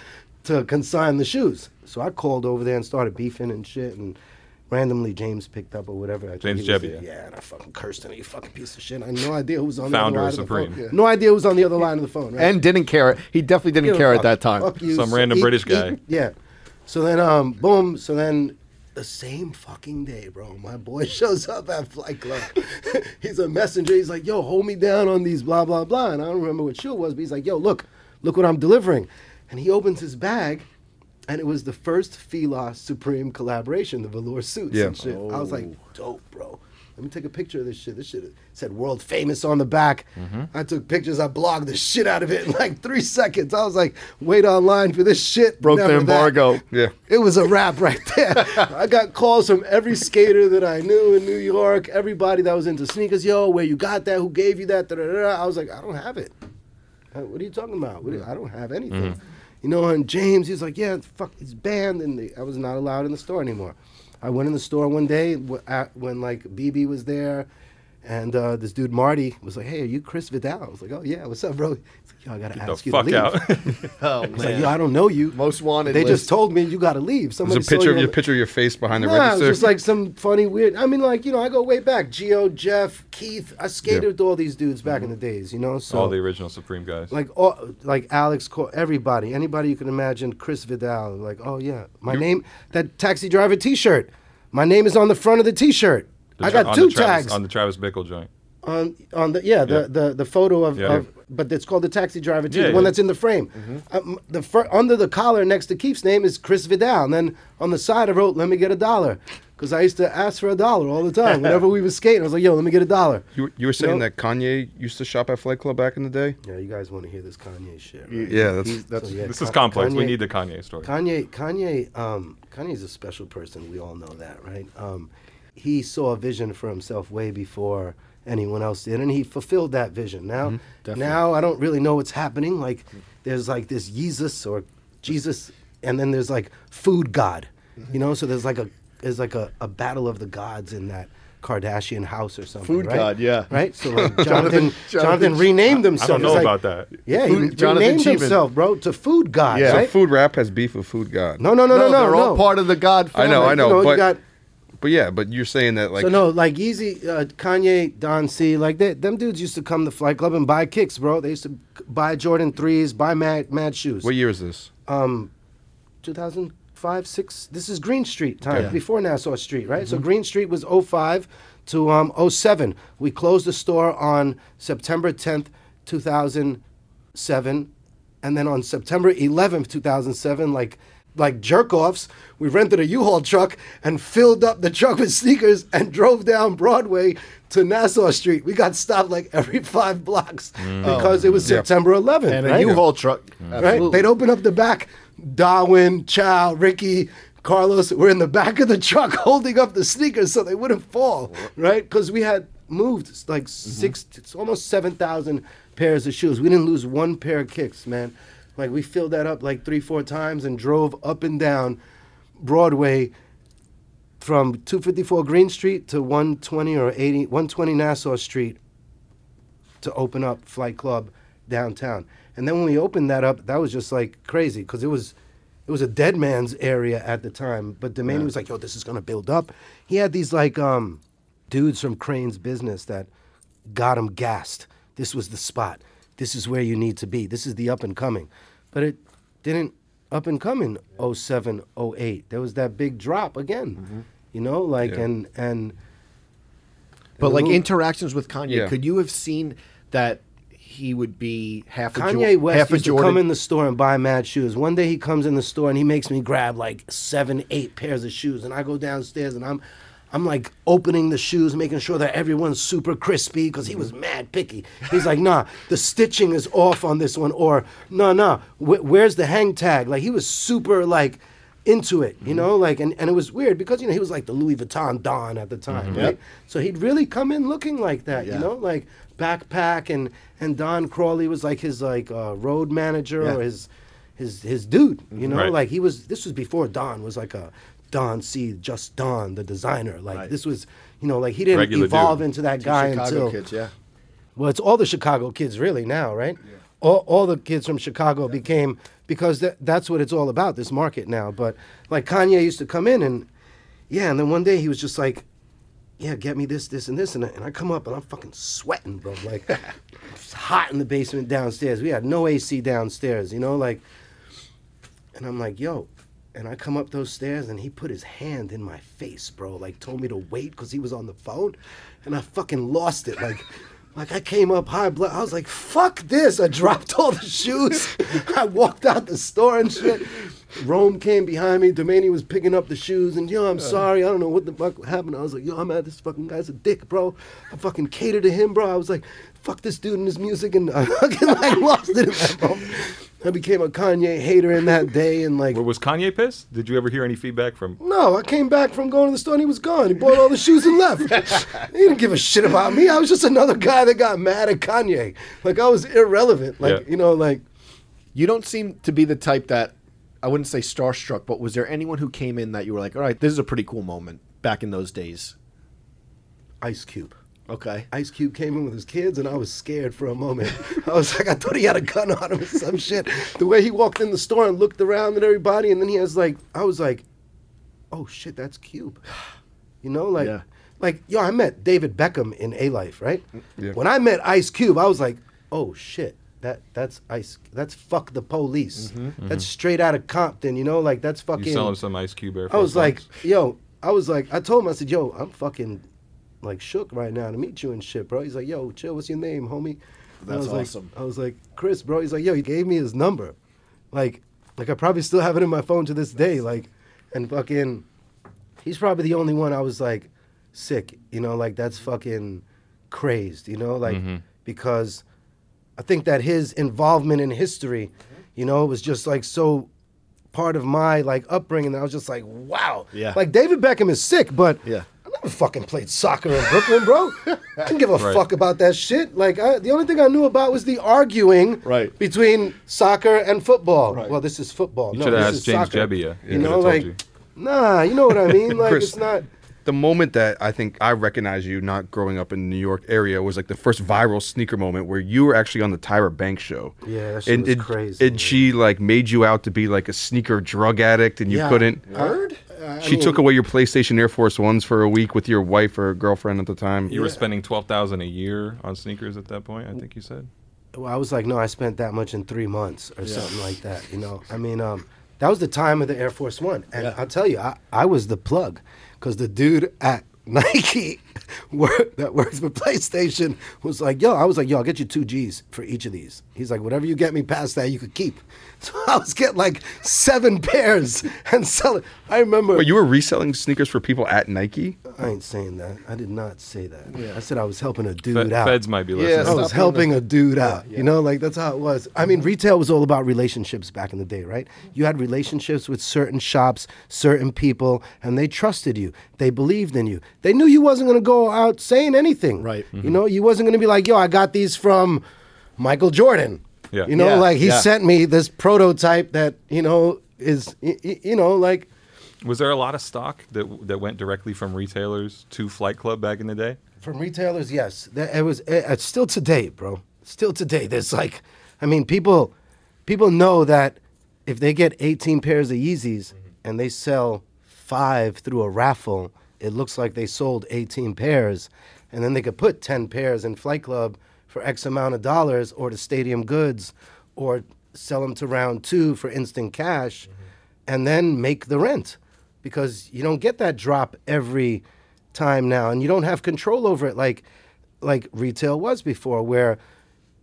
[SPEAKER 3] to consign the shoes. So I called over there and started beefing and shit, and randomly James picked up or whatever. I think
[SPEAKER 2] James
[SPEAKER 3] he was
[SPEAKER 2] Jebbia.
[SPEAKER 3] Yeah, and I fucking cursed him. You fucking piece of shit. I had no idea who was on the
[SPEAKER 2] of
[SPEAKER 3] other line of the
[SPEAKER 2] Supreme.
[SPEAKER 3] phone. No idea who was on the other line of the phone. Right?
[SPEAKER 1] And didn't care. He definitely didn't
[SPEAKER 3] Give a
[SPEAKER 1] care at that time.
[SPEAKER 3] Fuck you.
[SPEAKER 2] Some
[SPEAKER 3] So
[SPEAKER 2] random
[SPEAKER 3] eat-
[SPEAKER 2] British guy.
[SPEAKER 3] eat- yeah. So then, um, boom. So then, the same fucking day, bro, my boy shows up at Flight Club. he's a messenger. He's like, "Yo, hold me down on these blah blah blah." And I don't remember what shoe it was, but he's like, "Yo, look, look what I'm delivering." And he opens his bag, and it was the first Fila Supreme collaboration, the velour suits
[SPEAKER 4] Yeah.
[SPEAKER 3] and shit. I was like, "Dope, bro." Let me take a picture of this shit. This shit said world famous on the back.
[SPEAKER 4] Mm-hmm.
[SPEAKER 3] I took pictures. I blogged the shit out of it in like three seconds. I was like, wait online for this shit.
[SPEAKER 1] Broke the
[SPEAKER 3] Never that.
[SPEAKER 1] embargo.
[SPEAKER 4] Yeah.
[SPEAKER 3] It was a wrap right there. I got calls from every skater that I knew in New York, everybody that was into sneakers. Yo, where you got that? Who gave you that? Da, da, da, da. I was like, I don't have it. Uh, What are you talking about? What you- I don't have anything. You know, and James, he's like, yeah, fuck, it's banned. And the, I was not allowed in the store anymore. I went in the store one day when like BB was there. And uh, this dude Marty was like, "Hey, are you Chris Vidal?" I was like, "Oh yeah, what's up, bro?" He's like, "Yo, I gotta
[SPEAKER 2] Get
[SPEAKER 3] ask
[SPEAKER 2] the
[SPEAKER 3] you
[SPEAKER 2] fuck
[SPEAKER 3] to leave."
[SPEAKER 2] out.
[SPEAKER 1] Oh
[SPEAKER 3] He's like, "Yo, I don't know you."
[SPEAKER 1] Most wanted.
[SPEAKER 3] They
[SPEAKER 1] list.
[SPEAKER 3] just told me you gotta leave. Somebody
[SPEAKER 4] There's a
[SPEAKER 3] saw
[SPEAKER 4] picture
[SPEAKER 3] you
[SPEAKER 4] of your picture of your face behind the
[SPEAKER 3] Nah, it
[SPEAKER 4] register.
[SPEAKER 3] was just like some funny weird. I mean, like you know, I go way back. Geo, Jeff, Keith. I skated
[SPEAKER 4] Yeah.
[SPEAKER 3] with all these dudes back in the days. You know, so
[SPEAKER 2] All the original Supreme guys.
[SPEAKER 3] like all, like Alex, Cor- everybody, anybody you can imagine. Chris Vidal. Like, oh yeah, my name. That taxi driver T-shirt. My name is on the front of the T-shirt.
[SPEAKER 2] The
[SPEAKER 3] I got two
[SPEAKER 2] the Travis,
[SPEAKER 3] tags
[SPEAKER 2] on the Travis Bickle joint.
[SPEAKER 3] on on the yeah the
[SPEAKER 2] Yeah.
[SPEAKER 3] the, the photo of,
[SPEAKER 2] Yeah.
[SPEAKER 3] of but it's called the taxi driver too
[SPEAKER 2] Yeah,
[SPEAKER 3] the one that's in the frame um, the fir- under the collar next to Keith's name is Chris Vidal and then on the side I wrote let me get a dollar because I used to ask for a dollar all the time whenever we was skating I was like yo let me get a dollar
[SPEAKER 4] you, were- you were saying
[SPEAKER 3] know-
[SPEAKER 4] that Kanye used to shop at Flight Club back in the day?
[SPEAKER 3] yeah you guys want to hear this Kanye shit right?
[SPEAKER 4] Yeah, that's,
[SPEAKER 1] that's
[SPEAKER 3] So, yeah,
[SPEAKER 2] This is
[SPEAKER 3] Ka-
[SPEAKER 2] complex. we need the Kanye story.
[SPEAKER 3] Kanye, Kanye, um, Kanye's a special person. We all know that, right? Um, he saw a vision for himself way before anyone else did, and he fulfilled that vision. Now, mm-hmm. now I don't really know what's happening. Like, there's like this Jesus or Jesus, and then there's like food god, you know. So there's like a there's like a, a battle of the gods in that Kardashian house or something.
[SPEAKER 1] Food
[SPEAKER 3] right?
[SPEAKER 1] god, yeah.
[SPEAKER 3] Right. So like Jonathan, Jonathan,
[SPEAKER 1] Jonathan-
[SPEAKER 3] renamed
[SPEAKER 2] I
[SPEAKER 3] himself.
[SPEAKER 2] don't know
[SPEAKER 3] like-
[SPEAKER 2] about that.
[SPEAKER 3] Yeah,
[SPEAKER 1] Food-
[SPEAKER 3] he
[SPEAKER 1] Jonathan
[SPEAKER 3] renamed
[SPEAKER 1] Cheban.
[SPEAKER 3] himself, bro, to food god.
[SPEAKER 1] Yeah.
[SPEAKER 4] So food rap has beef with food god.
[SPEAKER 3] No, no, no, no, no.
[SPEAKER 1] they're all part of the God.
[SPEAKER 4] I know. I know,
[SPEAKER 3] You know, you
[SPEAKER 4] but
[SPEAKER 3] got-
[SPEAKER 4] but yeah, but you're saying that like
[SPEAKER 3] so no, like Yeezy, uh, Kanye, Don C, like they, them dudes used to come to Flight Club and buy kicks, bro. They used to buy Jordan threes, buy Mad Mad shoes.
[SPEAKER 4] what year is this?
[SPEAKER 3] Um, 2005, six. This is Greene Street time
[SPEAKER 1] Yeah.
[SPEAKER 3] before Nassau Street, right?
[SPEAKER 4] Mm-hmm.
[SPEAKER 3] So Greene Street was 05 to um 07. We closed the store on September 10th, 2007, and then on September 11th, 2007, like like jerk offs, we rented a U-Haul truck and filled up the truck with sneakers and drove down Broadway to Nassau Street. We got stopped like every five blocks mm. because it was. September 11th.
[SPEAKER 1] and
[SPEAKER 3] right?
[SPEAKER 1] a U-Haul truck.
[SPEAKER 3] Right? They'd open up the back. Darwin, Chow, Ricky, Carlos were in the back of the truck holding up the sneakers so they wouldn't fall, right? Because we had moved like mm-hmm. six, it's almost 7,000 pairs of shoes. We didn't lose one pair of kicks, man. Like we filled that up like three, four times and drove up and down Broadway from 254 Greene Street to 120 or 80, 120 Nassau Street to open up Flight Club downtown. And then when we opened that up, that was just like crazy because it was it was a dead man's area at the time. But Domaney was like, "Yo, this is gonna build up." He had these like um, dudes from Crain's business that got him gassed. This was the spot. This is where you need to be. This is the up and coming. But it didn't up and come in 07, 08. There was that big drop again. Mm-hmm. You know, like
[SPEAKER 4] Yeah.
[SPEAKER 3] and and
[SPEAKER 1] But like
[SPEAKER 3] Who-
[SPEAKER 1] interactions with Kanye,
[SPEAKER 4] Yeah.
[SPEAKER 1] could you have seen that he would be half a
[SPEAKER 3] Kanye
[SPEAKER 1] Jo-
[SPEAKER 3] West
[SPEAKER 1] half a
[SPEAKER 3] used to come in the store and buy mad shoes. One day he comes in the store and he makes me grab like seven, eight pairs of shoes, and I go downstairs and I'm, I'm like opening the shoes, making sure that everyone's super crispy because he was mm-hmm. mad picky. He's like, nah, the stitching is off on this one, or no, nah, wh- where's the hang tag? Like he was super like into it, you mm-hmm. know, like and, and it was weird because you know he was like the Louis Vuitton Don at the mm-hmm. time, right? So he'd really come in looking like that, you know, like backpack and and Don Crawley was like his like uh, road manager
[SPEAKER 1] Yeah.
[SPEAKER 3] or his his his dude, you know,
[SPEAKER 2] Right.
[SPEAKER 3] like he was. This was before Don was like a Don C, just Don, the designer. Like
[SPEAKER 1] Right.
[SPEAKER 3] this was, you know, like he didn't
[SPEAKER 2] Regular
[SPEAKER 3] evolve
[SPEAKER 2] dude.
[SPEAKER 3] into that
[SPEAKER 1] Two
[SPEAKER 3] guy
[SPEAKER 1] Chicago
[SPEAKER 3] until
[SPEAKER 1] kids, yeah.
[SPEAKER 3] well, it's all the Chicago kids really now, right? All, all the kids from Chicago became because that, that's what it's all about, this market now. But like Kanye used to come in and yeah, and then one day he was just like, yeah, get me this, this, and this, and I, and I come up and I'm fucking sweating, bro. Like it's hot in the basement downstairs. We had no AC downstairs, you know, like. And I'm like, yo. And I come up those stairs and he put his hand in my face, bro. Like told me to wait because he was on the phone. And I fucking lost it. Like, like I came up high blood. I was like, fuck this. I dropped all the shoes. I walked out the store and shit. Rome came behind me. Domani was picking up the shoes and yo, I'm sorry. I don't know what the fuck happened. I was like, yo, I'm mad. This fucking guy's a dick, bro. I fucking catered to him, bro. I was like, fuck this dude and his music, and I fucking like lost it in that moment. I became a Kanye hater in that day, and like,
[SPEAKER 2] Well, was Kanye pissed? Did you ever hear any feedback from?
[SPEAKER 3] no, I came back from going to the store and he was gone. He bought all the shoes and left. he didn't give a shit about me. I was just another guy that got mad at Kanye. Like I was irrelevant. Like
[SPEAKER 2] Yeah.
[SPEAKER 3] you know, like
[SPEAKER 1] You don't seem to be the type that I wouldn't say starstruck, but was there anyone who came in that you were like, all right, this is a pretty cool moment back in those days?
[SPEAKER 3] Ice Cube.
[SPEAKER 1] Okay.
[SPEAKER 3] Ice Cube came in with his kids, and I was scared for a moment. I was like, I thought he had a gun on him or some shit. The way he walked in the store and looked around at everybody, and then he has like, I was like, oh shit, that's Cube. You know, like,
[SPEAKER 1] Yeah.
[SPEAKER 3] like yo, I met David Beckham in A Life, right?
[SPEAKER 4] Yeah.
[SPEAKER 3] When I met Ice Cube, I was like, oh shit. That, that's ice. That's fuck the police. Mm-hmm. That's mm-hmm. straight out of Compton. You know, like that's fucking.
[SPEAKER 2] You sell him some Ice Cube Air
[SPEAKER 3] I was like, yo, I was like, I told him, I said, yo, I'm fucking like shook right now to meet you and shit, bro. He's like, yo, chill, what's your name, homie? And I
[SPEAKER 1] That's
[SPEAKER 3] was like-
[SPEAKER 1] awesome.
[SPEAKER 3] I was like, Chris, bro. He's like, yo, he gave me his number. Like, like I probably still have it in my phone to this day. Like, and fucking, he's probably the only one I was like sick, you know, like that's fucking crazed, you know, like mm-hmm. because I think that his involvement in history, you know, was just like so part of my like upbringing that I was just like, wow.
[SPEAKER 1] Yeah.
[SPEAKER 3] Like David Beckham is sick, but
[SPEAKER 1] Yeah.
[SPEAKER 3] I'm not never fucking played soccer in Brooklyn, bro. I didn't give a
[SPEAKER 2] Right.
[SPEAKER 3] fuck about that shit. Like, I, the only thing I knew about was the arguing
[SPEAKER 1] Right.
[SPEAKER 3] between soccer and football. Well, this is football.
[SPEAKER 2] You
[SPEAKER 3] no,
[SPEAKER 2] should have
[SPEAKER 3] this
[SPEAKER 2] asked
[SPEAKER 3] is
[SPEAKER 2] James
[SPEAKER 3] soccer.
[SPEAKER 2] Jebbia.
[SPEAKER 3] You know, like,
[SPEAKER 2] you.
[SPEAKER 3] nah, you know what I mean? Like,
[SPEAKER 4] Chris,
[SPEAKER 3] it's not.
[SPEAKER 4] the moment that I think I recognize you not growing up in the New York area was like the first viral sneaker moment where you were actually on the Tyra Banks show.
[SPEAKER 3] Yeah, that shit
[SPEAKER 4] and
[SPEAKER 3] was
[SPEAKER 4] it,
[SPEAKER 3] crazy,
[SPEAKER 4] And she like made you out to be like a sneaker drug addict, and you
[SPEAKER 3] Yeah.
[SPEAKER 4] couldn't.
[SPEAKER 1] Word?
[SPEAKER 4] She took away your PlayStation Air Force Ones for a week with your wife or girlfriend at the time.
[SPEAKER 2] You were spending twelve thousand a year on sneakers at that point. I think you said.
[SPEAKER 3] Well, I was like, no, I spent that much in three months or something like that. You know, I mean, um, that was the time of the Air Force One, and I'll tell you, I, I was the plug because the dude at Nike work, that works for PlayStation was like, yo, I was like, yo, I'll get you two G's for each of these. He's like, whatever you get me past that, you could keep. So I was getting like seven pairs and selling. I remember.
[SPEAKER 4] But you were reselling sneakers for people at Nike.
[SPEAKER 3] I ain't saying that. I did not say that. I said I was helping a dude
[SPEAKER 2] Fe-
[SPEAKER 3] out.
[SPEAKER 2] Feds might be
[SPEAKER 1] Yeah,
[SPEAKER 2] listening.
[SPEAKER 3] I was helping a dude out. You know, like that's how it was. I mean, retail was all about relationships back in the day, right? You had relationships with certain shops, certain people, and they trusted you. They believed in you. They knew you wasn't going to go out saying anything.
[SPEAKER 1] Right.
[SPEAKER 3] You mm-hmm. know, you wasn't going to be like, "Yo, I got these from Michael Jordan."
[SPEAKER 2] Yeah.
[SPEAKER 3] You know,
[SPEAKER 1] Yeah,
[SPEAKER 3] like he
[SPEAKER 1] yeah.
[SPEAKER 3] sent me this prototype that, you know, is y- y- you know, like
[SPEAKER 2] Was there a lot of stock that that went directly from retailers to Flight Club back in the day?
[SPEAKER 3] From retailers, yes. There- It was it, it's still today, bro. Still today. There's like, I mean, people, people know that if they get 18 pairs of Yeezys mm-hmm. and they sell five through a raffle, it looks like they sold 18 pairs, and then they could put 10 pairs in Flight Club for X amount of dollars, or to Stadium Goods, or sell them to Round Two for instant cash, mm-hmm. and then make the rent. Because you don't get that drop every time now and you don't have control over it like like retail was before where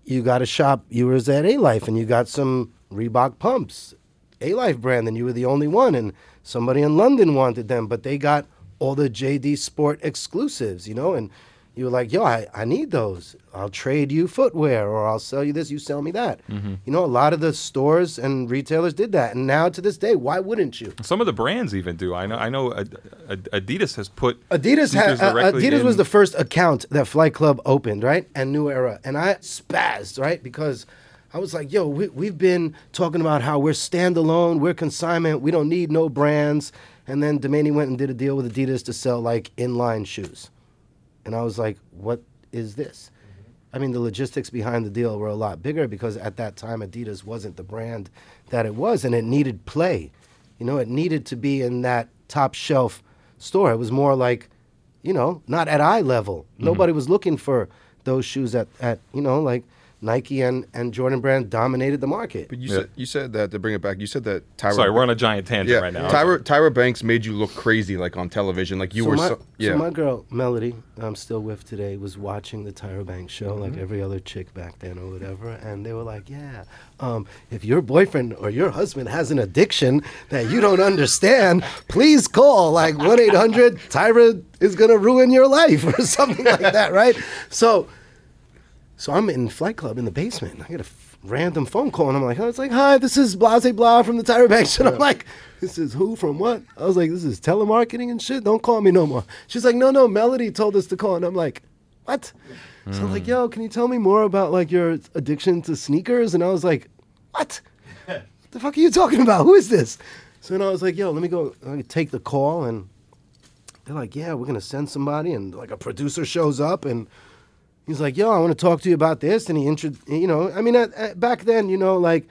[SPEAKER 3] you got a shop you was at A Life and you got some Reebok pumps. A Life brand and you were the only one and somebody in London wanted them but they got all the JD Sport exclusives you know and you were like yo I, I need those I'll trade you footwear or I'll sell you this you sell me that you know a lot of the stores and retailers did that and now to this day why wouldn't you
[SPEAKER 2] Some of the brands even do. I know. I know. Ad- Ad- Adidas has put
[SPEAKER 3] Adidas
[SPEAKER 2] has,
[SPEAKER 3] uh, Adidas was the first account that Flight Club opened, right? And New Era, and I spazzed, right? Because I was like, "Yo, we, we've been talking about how we're standalone, we're consignment, we don't need no brands." And then Domani went and did a deal with Adidas to sell like inline shoes, and I was like, "What is this?" Mm-hmm. I mean, the logistics behind the deal were a lot bigger because at that time Adidas wasn't the brand that it was, and it needed play. You know, it needed to be in that top shelf store. It was more like, you know, not at eye level. Mm-hmm. Nobody was looking for those shoes at, at you know, like Nike and, and Jordan Brand dominated the market.
[SPEAKER 4] But you
[SPEAKER 2] Yeah.
[SPEAKER 4] said you said that to bring it back. You said that Tyra.
[SPEAKER 2] Sorry, we're on a giant tangent
[SPEAKER 4] yeah,
[SPEAKER 2] right now.
[SPEAKER 4] Tyra Tyra Banks made you look crazy like on television. Like you
[SPEAKER 3] so
[SPEAKER 4] were
[SPEAKER 3] my,
[SPEAKER 4] so, yeah.
[SPEAKER 3] so my girl Melody, I'm still with today, was watching the Tyra Banks show like
[SPEAKER 4] Mm-hmm.
[SPEAKER 3] every other chick back then or whatever, and they were like, "Yeah, um, if your boyfriend or your husband has an addiction that you don't understand, please call like one eight hundred Tyra is gonna ruin your life or something like that, right?" So, so I'm in Flight Club in the basement. I get a f- random phone call, and I'm like, oh, it's like, hi, this is Blase Blah from the Tyra Banks. And I'm like, this is who from what? I was like, this is telemarketing and shit. Don't call me no more. She's like, no, no, Melody told us to call. And I'm like, what? So I'm like, hmm. yo, can you tell me more about like your addiction to sneakers? And I was like, what? the fuck are you talking about? Who is this? So then I was like, yo, let me go take the call. And they're like, yeah, we're going to send somebody. And like a producer shows up and he's like, "Yo, I want to talk to you about this." And he intro, you know, I mean, at, at, back then, you know, like,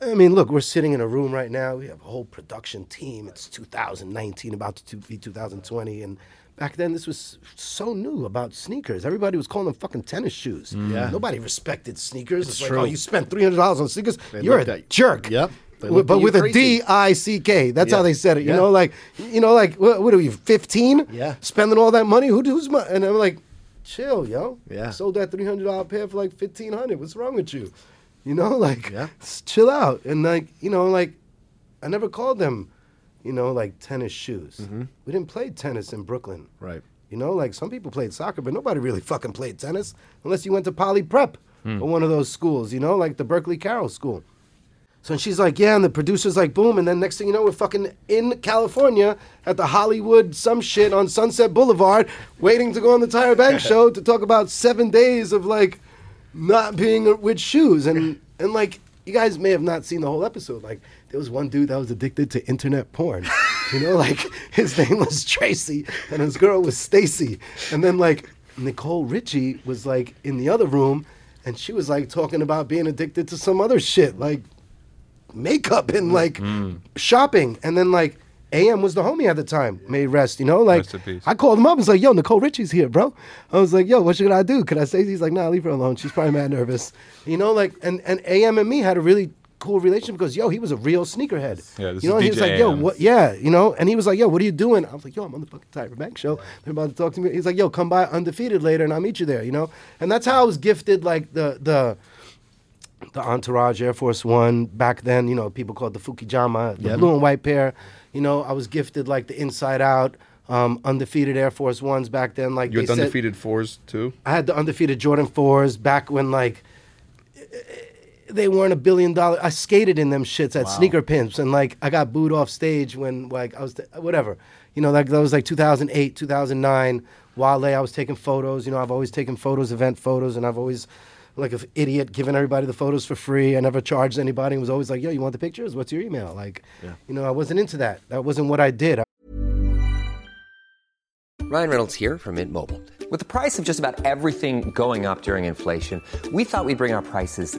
[SPEAKER 3] I mean, look, we're sitting in a room right now. We have a whole production team. It's 2019, about to be 2020, and back then, this was so new about sneakers. Everybody was calling them fucking tennis shoes.
[SPEAKER 1] Yeah.
[SPEAKER 3] nobody respected sneakers. It's, like,
[SPEAKER 1] true.
[SPEAKER 3] oh, you spent 300 dollars on sneakers.
[SPEAKER 1] They
[SPEAKER 3] You're a jerk.
[SPEAKER 1] Yep.
[SPEAKER 3] But with a
[SPEAKER 1] crazy.
[SPEAKER 3] D I C K. That's how they said it. You
[SPEAKER 1] Yeah.
[SPEAKER 3] know, like, you know, like, what, what are you, 15?
[SPEAKER 1] Yeah.
[SPEAKER 3] Spending all that money? Who, who's my, and I'm like, chill, yo.
[SPEAKER 1] Yeah.
[SPEAKER 3] Sold that three hundred dollar pair for like fifteen hundred. What's wrong with you? You know, like
[SPEAKER 1] Yeah.
[SPEAKER 3] chill out. And like, you know, like I never called them, you know, like tennis shoes.
[SPEAKER 1] Mm-hmm.
[SPEAKER 3] We didn't play tennis in Brooklyn.
[SPEAKER 1] Right.
[SPEAKER 3] You know, like some people played soccer, but nobody really fucking played tennis unless you went to Poly Prep
[SPEAKER 1] Hmm.
[SPEAKER 3] or one of those schools, you know, like the Berkeley Carroll School. So and she's like, yeah, and the producer's like, boom, and then next thing you know, we're fucking in California at the Hollywood some shit on Sunset Boulevard, waiting to go on the Tyra Banks show to talk about seven days of like not being with shoes, and and like you guys may have not seen the whole episode. Like there was one dude that was addicted to internet porn. You know, like his name was Tracy and his girl was Stacy, and then like Nicole Richie was like in the other room, and she was like talking about being addicted to some other shit, like makeup and mm, like mm. shopping. And then like AM was the homie at the time, May rest, you know? Like
[SPEAKER 2] Rest in peace.
[SPEAKER 3] I called him up and was like, yo, Nicole Richie's here, bro. I was like, yo, what should I do? Could I say he's like, nah, leave her alone. She's probably mad nervous. You know, like and, and AM and me had a really cool relationship because yo, he was a real sneakerhead.
[SPEAKER 2] Yeah, this
[SPEAKER 3] you know,
[SPEAKER 2] is
[SPEAKER 3] he was like, yo, what yeah, you know, and he was like, yo, what are you doing? I was like, yo, I'm on the fucking Tyra Banks show. They're about to talk to me. He's like, yo, come by undefeated later and I'll meet you there, you know? And that's how I was gifted like the the the Entourage Air Force One back then. You know, people called the Fukijama, the blue and white pair. You know, I was gifted like the Inside Out, um, undefeated Air Force Ones back then. Like
[SPEAKER 4] You had the undefeated fours too.
[SPEAKER 3] I had the undefeated Jordan fours back when like they weren't a billion dollar. I skated in them shits at sneaker pimps, and like I got booed off stage when like I was whatever. You know, like that was like 2008, 2009. Wale, I was taking photos. You know, I've always taken photos, event photos, and I've always like an idiot giving everybody the photos for free. I never charged anybody. It was always like, yo, you want the pictures? What's your email? Like, you know, I wasn't into that. That wasn't what I did.
[SPEAKER 5] Ryan Reynolds here from Mint Mobile. With the price of just about everything going up during inflation, we thought we'd bring our prices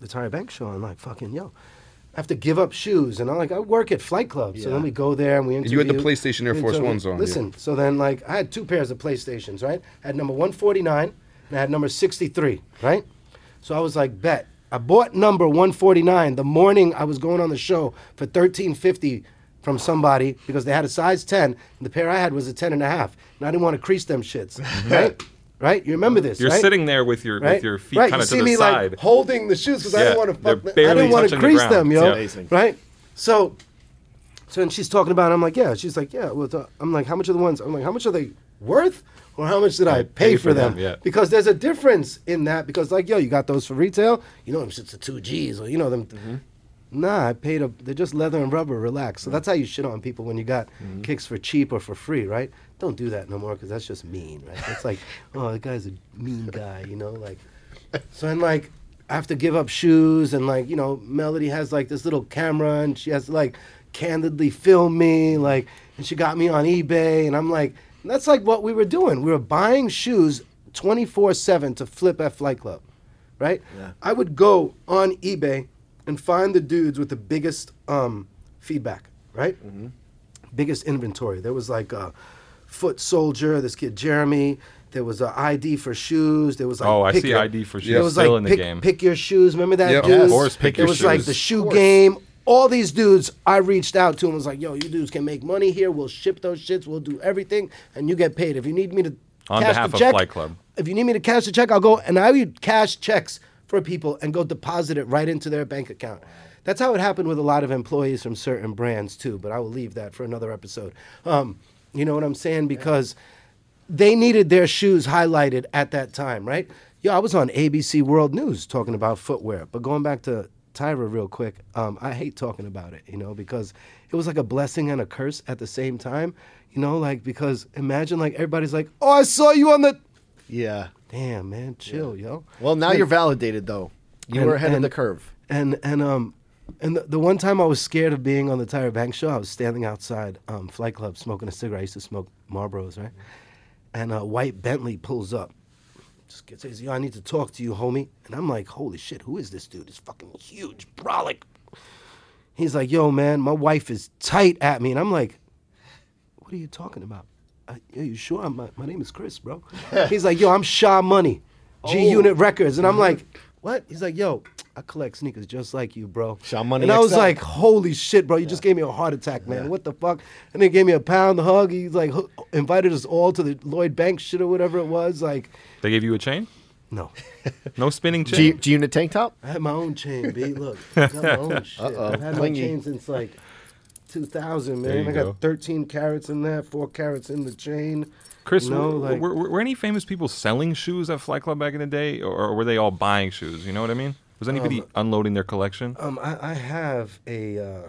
[SPEAKER 3] the Tyra Banks show, I'm like, fucking yo, I have to give up shoes. And I'm like, I work at Flight Club. So then we go there and we
[SPEAKER 4] And you had the PlayStation Air Force
[SPEAKER 3] interview-
[SPEAKER 4] Ones on, yeah.
[SPEAKER 3] Listen, so then like I had two pairs of PlayStations, right? I had number 149 and I had number 63, right? So I was like, bet. I bought number 149 the morning I was going on the show for 1350 from somebody because they had a size 10 and the pair I had was a 10 and a half. And I didn't want to crease them shits, right? Right? You remember this,
[SPEAKER 2] You're
[SPEAKER 3] right?
[SPEAKER 2] sitting there with your
[SPEAKER 3] right?
[SPEAKER 2] with your feet
[SPEAKER 3] right.
[SPEAKER 2] kind
[SPEAKER 3] you
[SPEAKER 2] of
[SPEAKER 3] see
[SPEAKER 2] to the
[SPEAKER 3] me
[SPEAKER 2] side.
[SPEAKER 3] like holding the shoes because I
[SPEAKER 2] Yeah,
[SPEAKER 3] didn't want to
[SPEAKER 2] they're
[SPEAKER 3] fuck. them. I
[SPEAKER 2] barely
[SPEAKER 3] didn't want to
[SPEAKER 2] touching the
[SPEAKER 3] crease
[SPEAKER 2] ground.
[SPEAKER 3] them, yo.
[SPEAKER 2] Yeah. Amazing.
[SPEAKER 3] Right? So, so and she's talking about. It, I'm like, yeah. She's like, yeah. Well, the- I'm like, how much are the ones? I'm like, how much are they worth? Or how much did I pay, for them?
[SPEAKER 2] yeah.
[SPEAKER 3] Because there's a difference in that. Because like, yo, you got those for retail. You know them shits are two G's, or you know them.
[SPEAKER 2] Mm-hmm.
[SPEAKER 3] Nah, I paid a. They're just leather and rubber. Relax. So that's how you shit on people when you got
[SPEAKER 2] Mm-hmm.
[SPEAKER 3] kicks for cheap or for free, right? Don't do that no more because that's just mean, right? That's like, oh, the guy's a mean guy, you know, like. So and like, I have to give up shoes and like, you know, Melody has like this little camera and she has to like candidly film me, like, and she got me on eBay and I'm like, that's like what we were doing. We were buying shoes 24 seven to flip at Flight Club, right? Yeah. I would go on eBay and find the dudes with the biggest um, feedback, right? Biggest inventory. There was like a Foot Soldier, this kid Jeremy. There was an ID for shoes. There was like
[SPEAKER 2] Oh, I
[SPEAKER 3] pick
[SPEAKER 2] see
[SPEAKER 3] your-
[SPEAKER 2] ID for shoes
[SPEAKER 3] There was
[SPEAKER 2] still
[SPEAKER 3] like
[SPEAKER 2] in the
[SPEAKER 3] pick,
[SPEAKER 2] game.
[SPEAKER 3] pick your shoes. Remember that
[SPEAKER 4] Yep.
[SPEAKER 3] dude?
[SPEAKER 4] Yes.
[SPEAKER 2] Of course, pick
[SPEAKER 3] There
[SPEAKER 2] your
[SPEAKER 3] was like the shoe game. All these dudes, I reached out to and was like, "Yo, you dudes can make money here. We'll ship those shits. We'll do everything, and you get paid. If you need me to
[SPEAKER 2] On
[SPEAKER 3] cash
[SPEAKER 2] behalf
[SPEAKER 3] the
[SPEAKER 2] of
[SPEAKER 3] check,
[SPEAKER 2] Flight Club.
[SPEAKER 3] if you need me to cash the check, I'll go and I would cash checks for people and go deposit it right into their bank account. that's how it happened with a lot of employees from certain brands too. But I will leave that for another episode. Um, you know what I'm saying? Because they needed their shoes highlighted at that time, right? Yeah, I was on ABC World News talking about footwear. But going back to Tyra real quick, um, I hate talking about it, you know, because it was like a blessing and a curse at the same time, you know, like because imagine like everybody's like, oh, I saw you on the.
[SPEAKER 1] Yeah.
[SPEAKER 3] Damn, man, chill, yo.
[SPEAKER 1] Well, now
[SPEAKER 3] And-
[SPEAKER 1] you're validated though. You
[SPEAKER 3] and-
[SPEAKER 1] were ahead of the curve.
[SPEAKER 3] And and um and the, the one time I was scared of being on the Tyra Banks show, I was standing outside um, Flight Club smoking a cigarette. I used to smoke Marlboros, right? And a white Bentley pulls up. Just gets says, "Yo, I need to talk to you, homie." And I'm like, "Holy shit, who is this dude? This fucking huge brolic." He's like, "Yo, man, my wife is tight at me," and I'm like, "What are you talking about?" I, "Are you sure? I'm, my, my name is Chris, bro." He's like, "Yo, I'm Sha Money, G
[SPEAKER 1] Oh.
[SPEAKER 3] Unit Records," and I'm like, "What?" He's like, "Yo, I collect sneakers just like you, bro."
[SPEAKER 1] Sha Money
[SPEAKER 3] And I was
[SPEAKER 1] XL.
[SPEAKER 3] like, "Holy shit, bro! You just gave me a heart attack, man. What the fuck?" And they gave me a pound hug. He's like, hoo- invited us all to the Lloyd Banks shit or whatever it was. Like,
[SPEAKER 2] They gave you a chain?
[SPEAKER 3] no.
[SPEAKER 2] No spinning
[SPEAKER 1] G,
[SPEAKER 2] chain?
[SPEAKER 1] G unit tank top.
[SPEAKER 3] I had my own chain, B. Look, I got my own shit.
[SPEAKER 1] Uh-oh.
[SPEAKER 3] I've had my chain since like 2000,
[SPEAKER 2] There
[SPEAKER 3] man. I got
[SPEAKER 2] go.
[SPEAKER 3] 13 carats in there, four carats in the chain.
[SPEAKER 2] Chris,
[SPEAKER 3] you know,
[SPEAKER 2] were,
[SPEAKER 3] like,
[SPEAKER 2] were, were any famous people selling shoes at Flight Club back in the day, or, were they all buying shoes? You know what I mean? Was anybody
[SPEAKER 3] Um,
[SPEAKER 2] unloading their collection?
[SPEAKER 3] Um, I, I have a uh,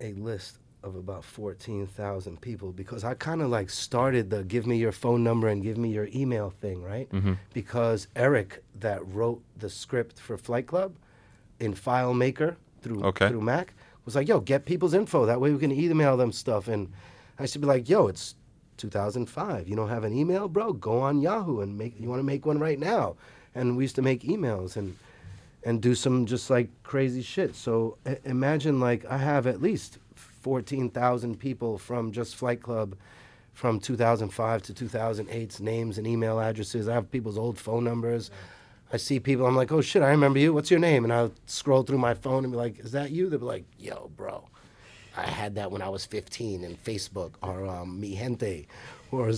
[SPEAKER 3] a list of about fourteen thousand people because I kind of like started the give me your phone number and give me your email thing, right?
[SPEAKER 2] Mhm.
[SPEAKER 3] Because Eric, that wrote the script for Flight Club, in FileMaker through
[SPEAKER 2] Okay.
[SPEAKER 3] through Mac, was like, "Yo, get people's info. That way we can email them stuff." And I should be like, "Yo, it's 2005. You don't have an email, bro? Go on Yahoo and make. You want to make one right now?" And we used to make emails and and do some just like crazy shit. So I- imagine like I have at least 14,000 people from just Flight Club from 2005 to 2008's names and email addresses. I have people's old phone numbers. I see people, I'm like, oh shit, I remember you. What's your name? And I'll scroll through my phone and be like, is that you? They'll be like, yo, bro, I had that when I was 15 in Facebook or um, Mi Gente or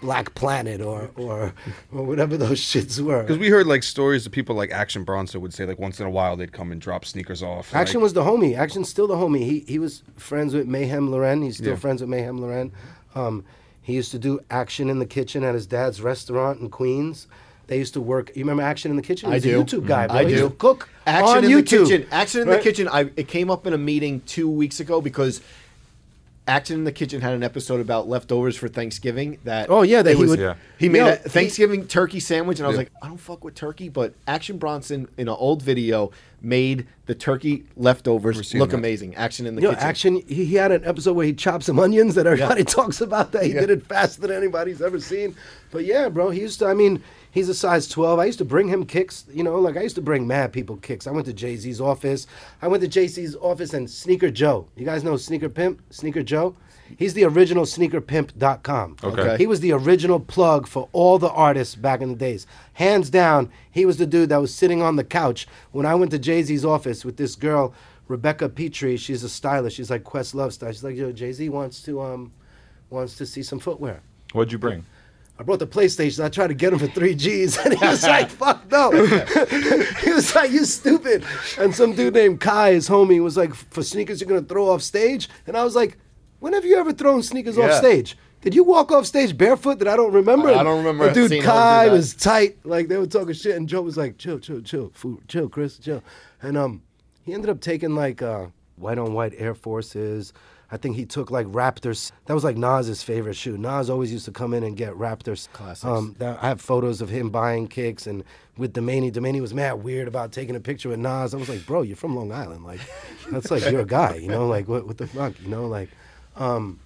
[SPEAKER 3] Black Planet or, or, or whatever those shits were.
[SPEAKER 4] Because we heard like stories of people like Action Bronson would say like once in a while they'd come and drop sneakers off.
[SPEAKER 3] Action
[SPEAKER 4] like,
[SPEAKER 3] was the homie. Action's still the homie. He he was friends with Mayhem Lauren. He's still
[SPEAKER 4] Yeah.
[SPEAKER 3] friends with Mayhem Lauren. Um, he used to do Action in the Kitchen at his dad's restaurant in Queens. They used to work. You remember Action in the Kitchen?
[SPEAKER 1] I do.
[SPEAKER 3] a YouTube guy.
[SPEAKER 1] Mhm. I do.
[SPEAKER 3] cook
[SPEAKER 1] Action
[SPEAKER 3] on
[SPEAKER 1] in
[SPEAKER 3] YouTube.
[SPEAKER 1] the kitchen. Action in
[SPEAKER 3] Right?
[SPEAKER 1] the kitchen. I it came up in a meeting two weeks ago because Action in the Kitchen had an episode about leftovers for Thanksgiving. That
[SPEAKER 3] Oh, yeah, that
[SPEAKER 1] he
[SPEAKER 3] he
[SPEAKER 1] would.
[SPEAKER 3] would- Yeah.
[SPEAKER 1] He made
[SPEAKER 3] Yo,
[SPEAKER 1] a
[SPEAKER 3] he-
[SPEAKER 1] Thanksgiving turkey sandwich, and I was
[SPEAKER 4] Yeah.
[SPEAKER 1] like, I don't fuck with turkey, but Action Bronson in an old video made the turkey leftovers look
[SPEAKER 4] that.
[SPEAKER 1] amazing. Action in the
[SPEAKER 3] Yo,
[SPEAKER 1] kitchen.
[SPEAKER 3] Action. He, he had an episode where he chopped some onions that everybody talks about. That he
[SPEAKER 1] Yeah.
[SPEAKER 3] did it faster than anybody's ever seen. But yeah, bro, he used to. I mean, he's a size twelve. I used to bring him kicks. You know, like I used to bring mad people kicks. I went to Jay Z's office. I went to Jay Z's office and Sneaker Joe. You guys know Sneaker Pimp, Sneaker Joe. He's the original sneakerpimp.com.
[SPEAKER 2] Okay.
[SPEAKER 3] He was the original plug for all the artists back in the days. Hands down, he was the dude that was sitting on the couch when I went to Jay Z's office with this girl, Rebecca Petrie. She's a stylist. She's like Questlove style. She's like, yo, Jay Z wants to um wants to see some footwear.
[SPEAKER 2] What'd you bring?
[SPEAKER 3] I brought the PlayStation. I tried to get him for three G's, and he was like, "Fuck no!" he was like, "You stupid." And some dude named Kai, his homie, was like, "For sneakers, you're gonna throw off stage?" And I was like, "When have you ever thrown sneakers off stage? Did you walk off stage barefoot that I don't remember?"
[SPEAKER 1] I don't remember
[SPEAKER 3] The dude Kai was tight. Like they were talking shit, and Joe was like, "Chill, chill, chill, food, chill, Chris, chill." And um, he ended up taking like uh, white on white Air Forces. I think he took like Raptors. That was like Nas's favorite shoe. Nas always used to come in and get Raptors.
[SPEAKER 1] Classics.
[SPEAKER 3] Um, that, I have photos of him buying kicks and with Domaney. Domaney was mad weird about taking a picture with Nas. I was like, bro, you're from Long Island. Like, that's like you're a guy, you know? Like, what, what the fuck, you know? Like, um,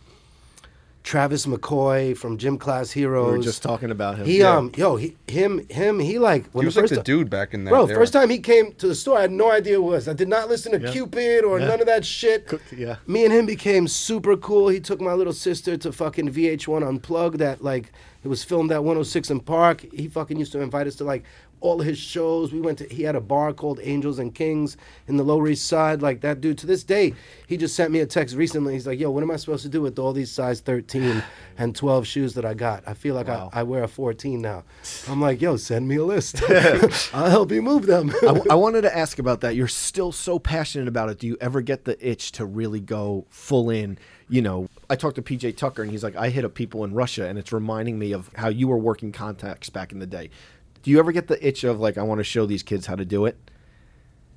[SPEAKER 3] Travis McCoy from Gym Class Heroes.
[SPEAKER 1] We were just talking about him.
[SPEAKER 3] He
[SPEAKER 1] Yeah.
[SPEAKER 3] um yo he him him he like when
[SPEAKER 4] He was
[SPEAKER 3] the
[SPEAKER 4] like
[SPEAKER 3] first
[SPEAKER 4] the
[SPEAKER 3] ti-
[SPEAKER 4] dude back in that
[SPEAKER 3] bro
[SPEAKER 4] era.
[SPEAKER 3] first time he came to the store I had no idea who it was I did not listen to
[SPEAKER 1] Yeah.
[SPEAKER 3] Cupid or
[SPEAKER 1] Yeah.
[SPEAKER 3] none of that shit
[SPEAKER 1] Cook- yeah.
[SPEAKER 3] me and him became super cool he took my little sister to fucking VH1 Unplugged that like it was filmed at 106 in Park he fucking used to invite us to like all his shows. We went to he had a bar called Angels and Kings in the Lower East Side. Like that dude to this day, he just sent me a text recently. He's like, "Yo, what am I supposed to do with all these size 13 and 12 shoes that I got? I feel like I, I wear a 14 now." I'm like, "Yo, send me a list. I'll help you move them."
[SPEAKER 1] I, w- I wanted to ask about that. You're still so passionate about it. Do you ever get the itch to really go full in? You know, I talked to PJ Tucker and he's like, I hit up people in Russia and it's reminding me of how you were working contacts back in the day. Do you ever get the itch of like, I want to show these kids how to do it?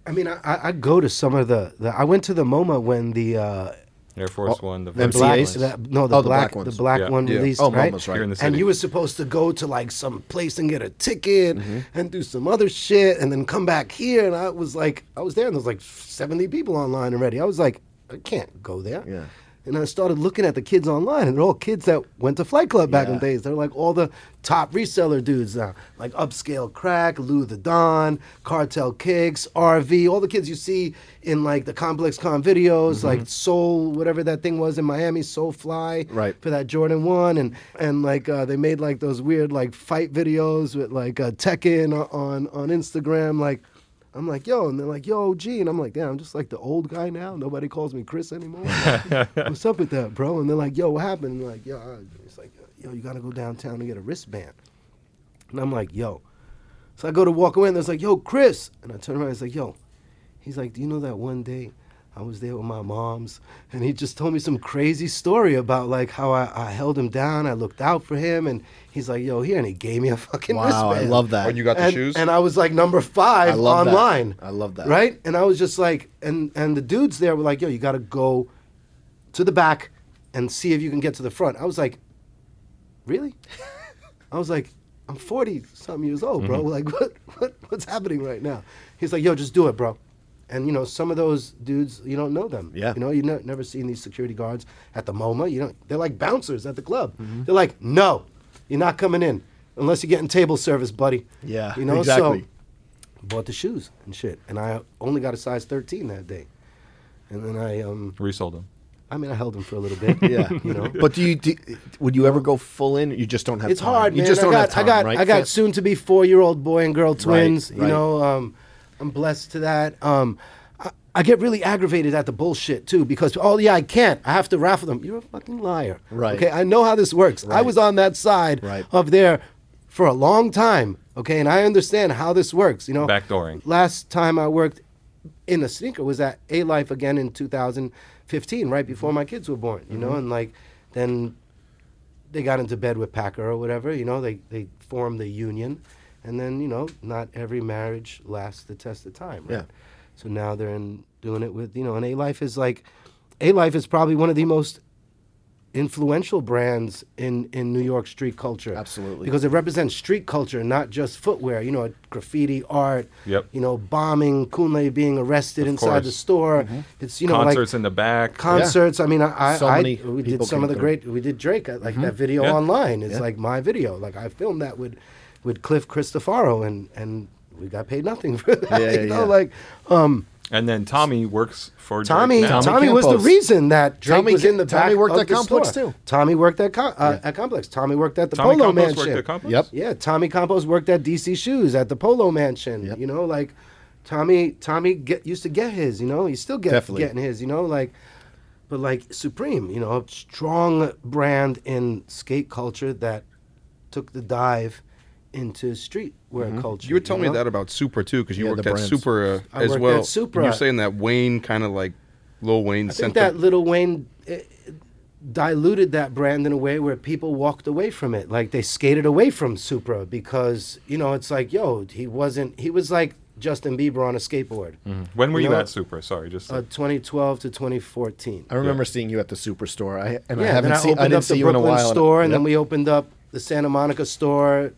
[SPEAKER 3] I mean, I, I I go to some of the, the. I went to the MoMA when the uh,
[SPEAKER 2] Air Force One, the
[SPEAKER 3] the black,
[SPEAKER 2] ones.
[SPEAKER 3] the, no, the,
[SPEAKER 1] Oh, the
[SPEAKER 3] black,
[SPEAKER 1] black
[SPEAKER 3] the black
[SPEAKER 2] Yeah.
[SPEAKER 3] one
[SPEAKER 2] Yeah.
[SPEAKER 3] released,
[SPEAKER 1] Oh,
[SPEAKER 3] right?
[SPEAKER 1] MoMA's right.
[SPEAKER 2] Here in the
[SPEAKER 3] And you were supposed to go to like some place and get a ticket and do some other shit, and then come back here. And I was like, I was there, and there was like seventy people online already. I was like, I can't go there.
[SPEAKER 1] Yeah.
[SPEAKER 3] And I started looking at the kids online, and they're all kids that went to Flight Club back in the days. They're like all the top reseller dudes now, like Upscale Crack, Lou the Don, Cartel Kicks, RV, all the kids you see in like the Complex Con videos, like Soul, whatever that thing was in Miami, Sole Fly,
[SPEAKER 1] Right.
[SPEAKER 3] for that Jordan One, and and like uh, they made like those weird like fight videos with like uh, Tekken on on Instagram, like. I'm like, yo, and they're like, yo, G, and I'm like, damn, I'm just like the old guy now. Nobody calls me Chris anymore. What's up with that, bro? And they're like, yo, what happened? And like, yo, it's like, yo, you gotta go downtown and get a wristband. And I'm like, yo. So I go to walk away, and there's like, yo, Chris. And I turn around, he's like, yo. He's like, do you know that one day I was there with my moms, and he just told me some crazy story about like how I, I held him down, I looked out for him, and he's like, yo, here, and he gave me a fucking
[SPEAKER 1] Wow,
[SPEAKER 3] wristband.
[SPEAKER 1] I love that.
[SPEAKER 4] Oh, you got the
[SPEAKER 3] and,
[SPEAKER 4] shoes?
[SPEAKER 3] And I was like number five
[SPEAKER 1] I love that.
[SPEAKER 3] online.
[SPEAKER 1] I love that.
[SPEAKER 3] Right? And I was just like, and and the dudes there were like, yo, you got to go to the back and see if you can get to the front. I was like, really? I was like, I'm 40 something years old, bro.
[SPEAKER 1] Mm-hmm.
[SPEAKER 3] Like, what, what, what's happening right now? He's like, yo, just do it, bro. And you know, some of those dudes, you don't know them.
[SPEAKER 1] Yeah.
[SPEAKER 3] You know, you ne- never seen these security guards at the MoMA. You don't. They're like bouncers at the club.
[SPEAKER 1] Mm-hmm.
[SPEAKER 3] They're like, no, you're not coming in unless you're getting table service, buddy.
[SPEAKER 1] Yeah,
[SPEAKER 3] You know,
[SPEAKER 1] exactly.
[SPEAKER 3] so bought the shoes and shit, and I only got a size 13 that day. And then I, um,
[SPEAKER 2] Resold them.
[SPEAKER 3] I mean, I held them for a little bit.
[SPEAKER 1] Yeah.
[SPEAKER 3] you know.
[SPEAKER 1] But do you, do, would you ever go full in? You just don't have
[SPEAKER 3] it's
[SPEAKER 1] time.
[SPEAKER 3] hard,
[SPEAKER 1] You just
[SPEAKER 3] I
[SPEAKER 1] don't
[SPEAKER 3] got,
[SPEAKER 1] have time,
[SPEAKER 3] I got,
[SPEAKER 1] right?
[SPEAKER 3] I got soon to be four year old boy and girl twins. you
[SPEAKER 1] right.
[SPEAKER 3] know, um, I'm blessed to that. Um, I, I get really aggravated at the bullshit too because oh yeah, I can't. I have to raffle them. You're a fucking liar.
[SPEAKER 1] Right.
[SPEAKER 3] Okay, I know how this works.
[SPEAKER 1] Right.
[SPEAKER 3] I was on that side
[SPEAKER 1] Right.
[SPEAKER 3] of there for a long time. Okay, and I understand how this works. You know,
[SPEAKER 2] Backdooring.
[SPEAKER 3] Last time I worked in a sneaker was at A Life again in 2015, right before my kids were born. You know, and like then they got into bed with Packer or whatever. You know, they they formed the union, and then you know, not every marriage lasts the test of time. Right?
[SPEAKER 1] Yeah.
[SPEAKER 3] So now they're in doing it with you know, and A Life is like, A Life is probably one of the most influential brands in in New York street culture.
[SPEAKER 1] Absolutely.
[SPEAKER 3] Because it represents street culture, not just footwear. You know, graffiti, art.
[SPEAKER 2] Yep.
[SPEAKER 3] You know, bombing, Kunle being arrested
[SPEAKER 2] Of
[SPEAKER 3] inside the
[SPEAKER 2] course.
[SPEAKER 3] store. It's you know
[SPEAKER 2] Concerts
[SPEAKER 3] like
[SPEAKER 2] in the back.
[SPEAKER 3] concerts. I mean, I, I,
[SPEAKER 1] So
[SPEAKER 3] I
[SPEAKER 1] many
[SPEAKER 3] we did some of the
[SPEAKER 1] through.
[SPEAKER 3] great. We did Drake. uh, Like that video
[SPEAKER 2] Yeah.
[SPEAKER 3] online It's
[SPEAKER 1] Yeah.
[SPEAKER 3] like my video. Like I filmed that with with Cliff Cristofaro, and and we got paid nothing for that.
[SPEAKER 1] Yeah,
[SPEAKER 3] you
[SPEAKER 1] yeah,
[SPEAKER 3] know,
[SPEAKER 1] yeah.
[SPEAKER 3] like um,
[SPEAKER 2] And then Tommy works for Drake
[SPEAKER 3] Tommy. Tommy, was the reason that Drake
[SPEAKER 1] Tommy
[SPEAKER 3] was in the
[SPEAKER 1] Tommy
[SPEAKER 3] back
[SPEAKER 1] worked
[SPEAKER 3] of
[SPEAKER 1] at
[SPEAKER 3] the
[SPEAKER 1] Complex,
[SPEAKER 3] store.
[SPEAKER 1] too.
[SPEAKER 3] Tommy worked at Com- uh, at Complex. Tommy worked at the
[SPEAKER 2] Tommy
[SPEAKER 3] Polo
[SPEAKER 2] Campos worked
[SPEAKER 3] Mansion.
[SPEAKER 2] at Complex?
[SPEAKER 1] Yep.
[SPEAKER 3] Yeah, Tommy Campos worked at DC Shoes at the Polo Mansion.
[SPEAKER 1] Yep.
[SPEAKER 3] You know, like Tommy Tommy get used to get his. You know, he still get
[SPEAKER 1] Definitely.
[SPEAKER 3] getting his. You know, like but like Supreme. You know, a strong brand in skate culture that took the dive into streetwear culture.
[SPEAKER 4] You were telling
[SPEAKER 3] know?
[SPEAKER 4] me that about Supra too, because you
[SPEAKER 1] Yeah,
[SPEAKER 4] worked at
[SPEAKER 1] brands.
[SPEAKER 4] Supra uh, as well.
[SPEAKER 3] at Supra.
[SPEAKER 4] You're saying that Wayne kind of like Lil Wayne
[SPEAKER 3] I
[SPEAKER 4] sent
[SPEAKER 3] think that
[SPEAKER 4] the,
[SPEAKER 3] Little Wayne eh, diluted that brand in a way where people walked away from it. Like they skated away from Supra because, you know, it's like, yo, he wasn't, he was like Justin Bieber on a skateboard.
[SPEAKER 2] When were
[SPEAKER 3] You
[SPEAKER 2] you,
[SPEAKER 3] know,
[SPEAKER 2] at Supra? Sorry, just
[SPEAKER 3] Uh, 2012 to 2014.
[SPEAKER 1] I remember seeing you at the superstore. I and I haven't
[SPEAKER 3] then I
[SPEAKER 1] seen.
[SPEAKER 3] opened
[SPEAKER 1] I didn't
[SPEAKER 3] up
[SPEAKER 1] see
[SPEAKER 3] the
[SPEAKER 1] you in a
[SPEAKER 3] Brooklyn
[SPEAKER 1] while.
[SPEAKER 3] store, and
[SPEAKER 1] Yep.
[SPEAKER 3] then we opened up the Santa Monica store,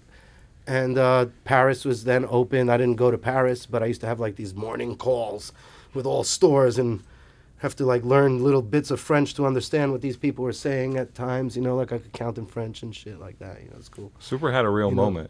[SPEAKER 3] and uh, Paris was then open. I didn't go to Paris, but I used to have like these morning calls with all stores and have to like learn little bits of French to understand what these people were saying at times. You know, like I could count in French and shit like that. You know, it's cool.
[SPEAKER 2] Super had a real
[SPEAKER 3] You know,
[SPEAKER 2] moment.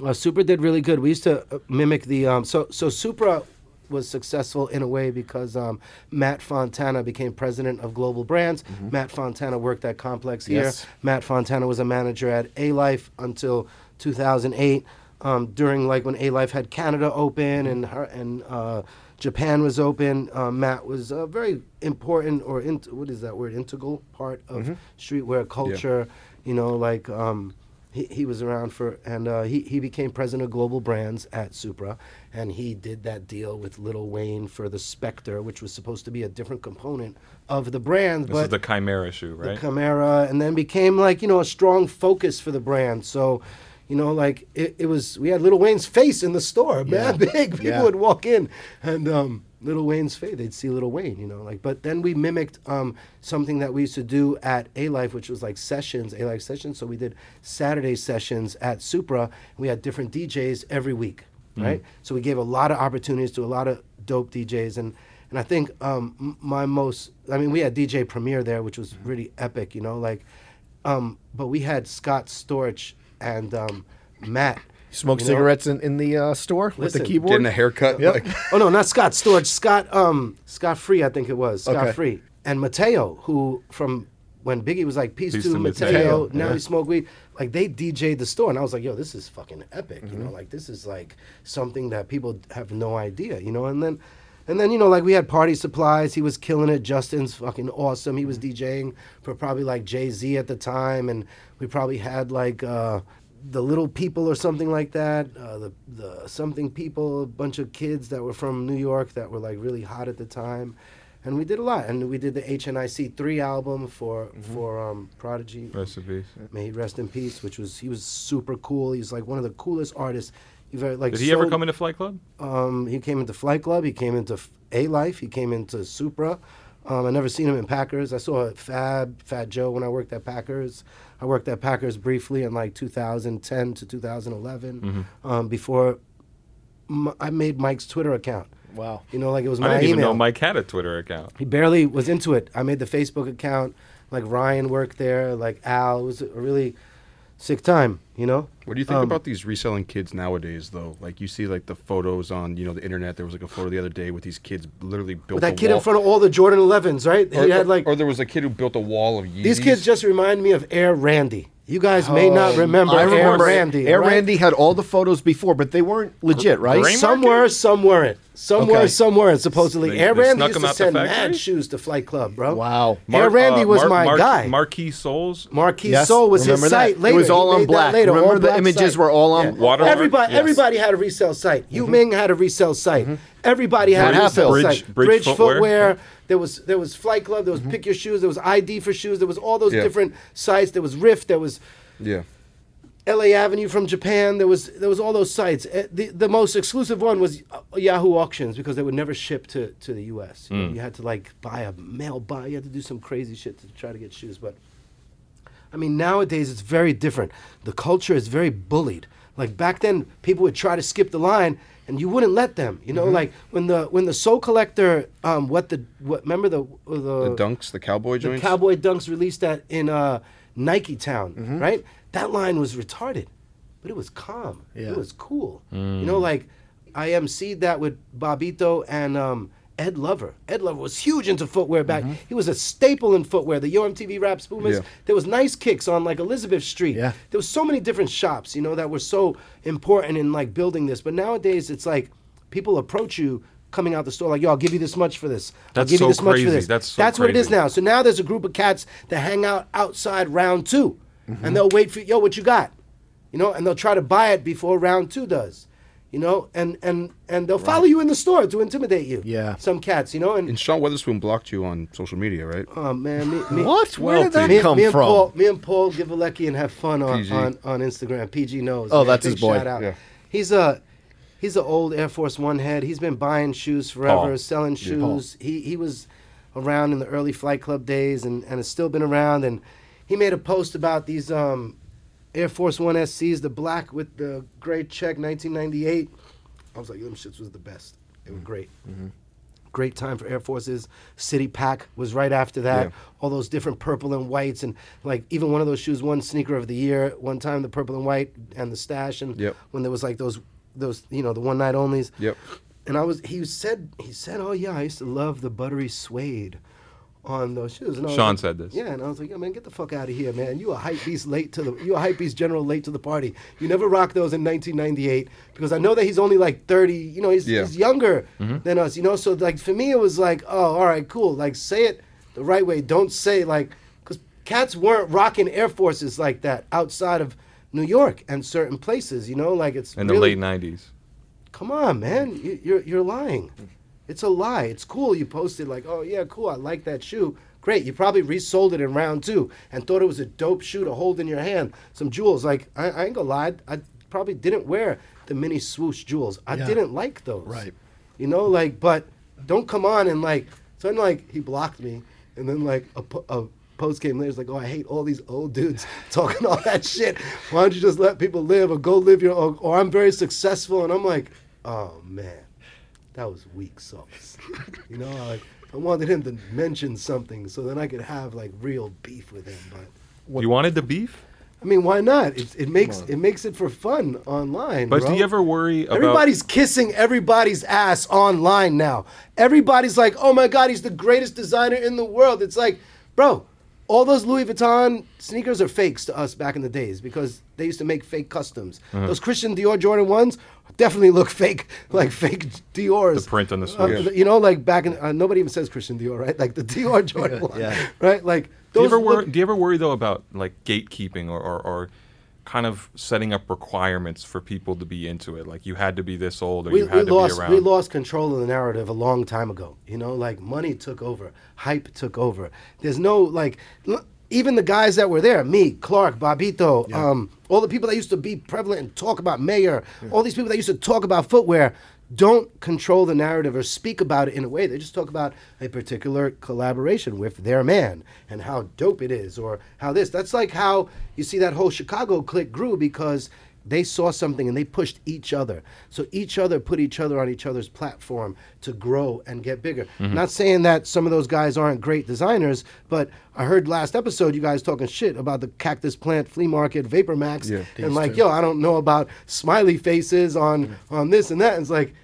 [SPEAKER 3] Well, Supra did really good. We used to uh, mimic the um, so so Supra was successful in a way because um, Matt Fontana became president of Global Brands. Matt Fontana worked at Complex here.
[SPEAKER 1] Yes.
[SPEAKER 3] Matt Fontana was a manager at A Life until 2008. um, during like when A Life had Canada open and her, and uh, Japan was open. Uh, Matt was a very important or int- what is that word? Integral part of
[SPEAKER 4] Mhm.
[SPEAKER 3] streetwear culture. You know, like um, he, he was around for, and uh, he, he became president of global brands at Supra, and he did that deal with Little Wayne for the Spectre, which was supposed to be a different component of the brand.
[SPEAKER 2] This
[SPEAKER 3] but
[SPEAKER 2] is the Chimera shoe, right?
[SPEAKER 3] the Chimera, and then became like you know a strong focus for the brand. So, you know, like it, it was. We had Little Wayne's face in the store, man,
[SPEAKER 1] Yeah.
[SPEAKER 3] big. People
[SPEAKER 1] Yeah.
[SPEAKER 3] would walk in, and um, Little Wayne's face. They'd see Little Wayne, you know, like. But then we mimicked um, something that we used to do at A Life, which was like sessions, A Life sessions. So we did Saturday sessions at Supra. We had different DJs every week,
[SPEAKER 6] Mhm.
[SPEAKER 3] right? So we gave a lot of opportunities to a lot of dope DJs, and and I think um, my most, I mean, we had DJ Premier there, which was really epic, you know, like, um, but we had Scott Storch and um, Matt.
[SPEAKER 1] Smoke
[SPEAKER 3] you know?
[SPEAKER 1] cigarettes in, in the uh, store with the keyboard.
[SPEAKER 4] Getting a haircut.
[SPEAKER 1] Yep.
[SPEAKER 4] Like,
[SPEAKER 3] oh no, not Scott Storch. Scott um Scott Free, I think it was Scott
[SPEAKER 1] Okay.
[SPEAKER 3] Free and Mateo, who from when Biggie was like peace,
[SPEAKER 2] Peace
[SPEAKER 3] to
[SPEAKER 2] to
[SPEAKER 3] Mateo.
[SPEAKER 2] Mateo,
[SPEAKER 3] Now
[SPEAKER 2] yeah.
[SPEAKER 3] he smoke weed. Like they DJ'd the store, and I was like, yo, this is fucking epic. You
[SPEAKER 1] Mm-hmm.
[SPEAKER 3] know, like this is like something that people have no idea. You know, and then. And then you know, like we had party supplies. He was killing it. Justin's fucking awesome. He was DJing for probably like Jay Z at the time, and we probably had like uh, the Little People or something like that. Uh, the the something people, a bunch of kids that were from New York that were like really hot at the time, and we did a lot. And we did the HNIC three album for for um, Prodigy.
[SPEAKER 2] Rest in peace.
[SPEAKER 3] May he rest in peace. Which was he was super cool. He's like one of the coolest artists. You've like
[SPEAKER 2] Did he ever come into Flight Club?
[SPEAKER 3] um, he came into Flight Club. He came into A Life. He came into Supra. Um, I never seen him in Packers. I saw Fab Fat Joe when I worked at Packers. I worked at Packers briefly in like 2010 to 2011.
[SPEAKER 2] Mm-hmm.
[SPEAKER 3] Um, before m- I made Mike's Twitter account.
[SPEAKER 1] Wow.
[SPEAKER 3] You know, like it was my I
[SPEAKER 2] didn't even
[SPEAKER 3] email.
[SPEAKER 2] know Mike had a Twitter account.
[SPEAKER 3] He barely was into it. I made the Facebook account. Like Ryan worked there. Like Al. It was a really sick time. You know.
[SPEAKER 4] What do you think
[SPEAKER 3] Um,
[SPEAKER 4] about these reselling kids nowadays, though? Like you see, like the photos on you know the internet. There was like a photo the other day with these kids literally built
[SPEAKER 3] that kid
[SPEAKER 4] wall.
[SPEAKER 3] in front of all the Jordan 11s, right?
[SPEAKER 4] Or,
[SPEAKER 3] he had like
[SPEAKER 4] or there was a kid who built a wall of Yeezys.
[SPEAKER 3] These kids just remind me of Air Randy. You guys may not
[SPEAKER 1] Oh,
[SPEAKER 3] remember
[SPEAKER 1] I
[SPEAKER 3] Air
[SPEAKER 1] remember
[SPEAKER 3] Randy.
[SPEAKER 1] Air
[SPEAKER 3] right?
[SPEAKER 1] Randy had all the photos before, but they weren't legit, right?
[SPEAKER 3] Some were, some weren't. Some were, some weren't. Supposedly,
[SPEAKER 2] They-
[SPEAKER 3] Air
[SPEAKER 2] they
[SPEAKER 3] Randy used to send
[SPEAKER 2] factory?
[SPEAKER 3] mad shoes to Flight Club, bro.
[SPEAKER 1] Wow.
[SPEAKER 3] Air Randy
[SPEAKER 2] uh,
[SPEAKER 3] was
[SPEAKER 2] Mar-
[SPEAKER 3] my
[SPEAKER 2] Mar-
[SPEAKER 3] guy.
[SPEAKER 2] Marquis Souls.
[SPEAKER 3] Marquis
[SPEAKER 1] Yes,
[SPEAKER 3] Soul was his
[SPEAKER 1] remember that.
[SPEAKER 3] site
[SPEAKER 1] It was all
[SPEAKER 3] He
[SPEAKER 1] on black.
[SPEAKER 3] Later,
[SPEAKER 1] Remember
[SPEAKER 3] all
[SPEAKER 1] the
[SPEAKER 3] black
[SPEAKER 1] images
[SPEAKER 3] site.
[SPEAKER 1] were all on-
[SPEAKER 2] Watermark?
[SPEAKER 3] Everybody,
[SPEAKER 1] Yes.
[SPEAKER 3] everybody had a resale site. Yu Ming had a resale site. Everybody had
[SPEAKER 1] Matt
[SPEAKER 3] a resale
[SPEAKER 2] Bridge-
[SPEAKER 3] site.
[SPEAKER 2] Bridge Footwear.
[SPEAKER 3] There was there was Flight Club. There was Pick Your Shoes. There was ID for shoes. There was all those
[SPEAKER 4] Yeah.
[SPEAKER 3] different sites. There was Rift. There was
[SPEAKER 4] Yeah.
[SPEAKER 3] LA Avenue from Japan. There was there was all those sites. Eh, The the most exclusive one was uh, Yahoo Auctions because they would never ship to, to the U.S. You, know, you had to like buy a mail buy. You had to do some crazy shit to try to get shoes. But I mean, nowadays it's very different. The culture is very bullied. Like back then, people would try to skip the line, and you wouldn't let them. You know, like when the when the Sole Collector, um, what the what? Remember the the,
[SPEAKER 4] The dunks, the cowboy
[SPEAKER 3] the
[SPEAKER 4] joints.
[SPEAKER 3] Cowboy Dunks released that in uh, Nike Town,
[SPEAKER 1] Mm-hmm.
[SPEAKER 3] right? That line was retarded, but it was calm.
[SPEAKER 1] Yeah.
[SPEAKER 3] It was cool. You
[SPEAKER 2] Mm.
[SPEAKER 3] know, like I emceed that with Bobbito and um, Ed Lover. Ed Lover was huge into footwear back. He was a staple in footwear. The Yo MTV Rap Spoomers.
[SPEAKER 4] Yeah.
[SPEAKER 3] There was nice kicks on like Elizabeth Street.
[SPEAKER 1] Yeah.
[SPEAKER 3] There was so many different shops, you know, that were so important in like building this. But nowadays, it's like people approach you coming out the store like, "Yo, I'll give you this much for this. I'll
[SPEAKER 2] That's
[SPEAKER 3] give you
[SPEAKER 2] so
[SPEAKER 3] this much for this."
[SPEAKER 2] That's so That's
[SPEAKER 3] what it is now. So now there's a group of cats that hang out outside round 2
[SPEAKER 2] Mm-hmm.
[SPEAKER 3] and they'll wait for yo, what you got, you know, and they'll try to buy it before round two does, you know, and and and they'll follow you in the store to intimidate you.
[SPEAKER 1] Yeah.
[SPEAKER 3] some cats, you know, and
[SPEAKER 4] And Sean Wotherspoon blocked you on social media, right?
[SPEAKER 3] Oh man, me, me,
[SPEAKER 1] What? Where did that
[SPEAKER 3] me,
[SPEAKER 1] come
[SPEAKER 3] me and
[SPEAKER 1] from?
[SPEAKER 3] Paul, me and Paul give a lecky and have fun on,
[SPEAKER 4] PG.
[SPEAKER 3] on, on Instagram. PG knows.
[SPEAKER 1] Oh,
[SPEAKER 3] man.
[SPEAKER 1] that's
[SPEAKER 3] Big
[SPEAKER 1] his boy.
[SPEAKER 3] Shout out.
[SPEAKER 4] Yeah.
[SPEAKER 3] He's a he's an old Air Force One head. He's been buying shoes forever,
[SPEAKER 2] Paul.
[SPEAKER 3] selling
[SPEAKER 2] Yeah.
[SPEAKER 3] Shoes. He he was around in the early Flight Club days and, and has still been around. And he made a post about these um, Air Force One SCs, the black with the gray check, 1998. I was like, them shits was the best. They were mm-hmm. great mm-hmm. great time for Air Forces. City Pack was right after that.
[SPEAKER 4] Yeah.
[SPEAKER 3] All those different purple and whites, and like even one of those shoes one sneaker of the year one time. The purple and white and the stash, and
[SPEAKER 4] Yep.
[SPEAKER 3] when there was like those those you know the one night onlys.
[SPEAKER 4] Yep.
[SPEAKER 3] And I was he said he said, oh yeah, I used to love the buttery suede. On those shoes. And
[SPEAKER 2] Sean
[SPEAKER 3] like-
[SPEAKER 2] said this.
[SPEAKER 3] Yeah, and I was like, "Yeah, man, get the fuck out of here, man! You a hype beast late to the you a hype beast general late to the party. You never rocked those in 1998 because I know that he's only like 30. You know, he's,
[SPEAKER 4] Yeah.
[SPEAKER 3] he's younger
[SPEAKER 2] Mm-hmm.
[SPEAKER 3] than us. You know, so like for me, it was like, oh, all right, cool. Like say it the right way. Don't say like because cats weren't rocking Air Forces like that outside of New York and certain places. You know, like it's
[SPEAKER 2] In the late '90s.
[SPEAKER 3] Come on, man. You, you're you're lying. It's a lie. It's cool. You posted like, oh yeah, cool. I like that shoe. Great. You probably resold it in round two and thought it was a dope shoe to hold in your hand. Some jewels. Like I, I ain't gonna lie. I probably didn't wear the mini swoosh jewels. I
[SPEAKER 1] Yeah.
[SPEAKER 3] didn't like those.
[SPEAKER 1] Right.
[SPEAKER 3] You know, like, but don't come on and like. So then like he blocked me, and then like a, a post came later. It's like, oh, I hate all these old dudes talking all that shit. Why don't you just let people live or go live your or, or I'm very successful and I'm like, oh man, that was weak sauce. you know, like I wanted him to mention something so then I could have like real beef with him. But
[SPEAKER 2] You wanted the beef?
[SPEAKER 3] I mean, why not? It, it makes it makes it for fun online.
[SPEAKER 2] But
[SPEAKER 3] bro.
[SPEAKER 2] do you ever worry about?
[SPEAKER 3] Everybody's kissing everybody's ass online now. Everybody's like, "Oh my god, he's the greatest designer in the world." It's like, bro, all those Louis Vuitton sneakers are fakes to us back in the days because they used to make fake customs.
[SPEAKER 2] Uh-huh.
[SPEAKER 3] Those Christian Dior Jordan ones definitely look fake, like fake Dior's.
[SPEAKER 2] The print on the
[SPEAKER 3] Uh, you know, like back in uh, nobody even says Christian Dior, right? Like the Dior Jordan one,
[SPEAKER 1] Yeah.
[SPEAKER 3] right? Like
[SPEAKER 2] Do you
[SPEAKER 3] those
[SPEAKER 2] ever worry?
[SPEAKER 3] look-
[SPEAKER 2] Do you ever worry though about like gatekeeping or, or, or kind of setting up requirements for people to be into it? Like you had to be this old or
[SPEAKER 3] we,
[SPEAKER 2] you had to
[SPEAKER 3] lost
[SPEAKER 2] be around.
[SPEAKER 3] we lost control of the narrative a long time ago. You know, like money took over, hype took over. There's no like l- even the guys that were there, me, Clark, Bobbito, um, all the people that used to be prevalent and talk about Mayor, all these people that used to talk about footwear. Don't control the narrative or speak about it in a way. They just talk about a particular collaboration with their man and how dope it is, or how this. That's like how you see that whole Chicago clique grew because they saw something and they pushed each other. So each other put each other on each other's platform to grow and get bigger. Mm-hmm. Not saying that some of those guys aren't great designers, but I heard last episode you guys talking shit about the cactus plant flea market Vapor Max
[SPEAKER 4] Yeah.
[SPEAKER 3] and like, yo, I don't know about smiley faces on on this and that. And it's like,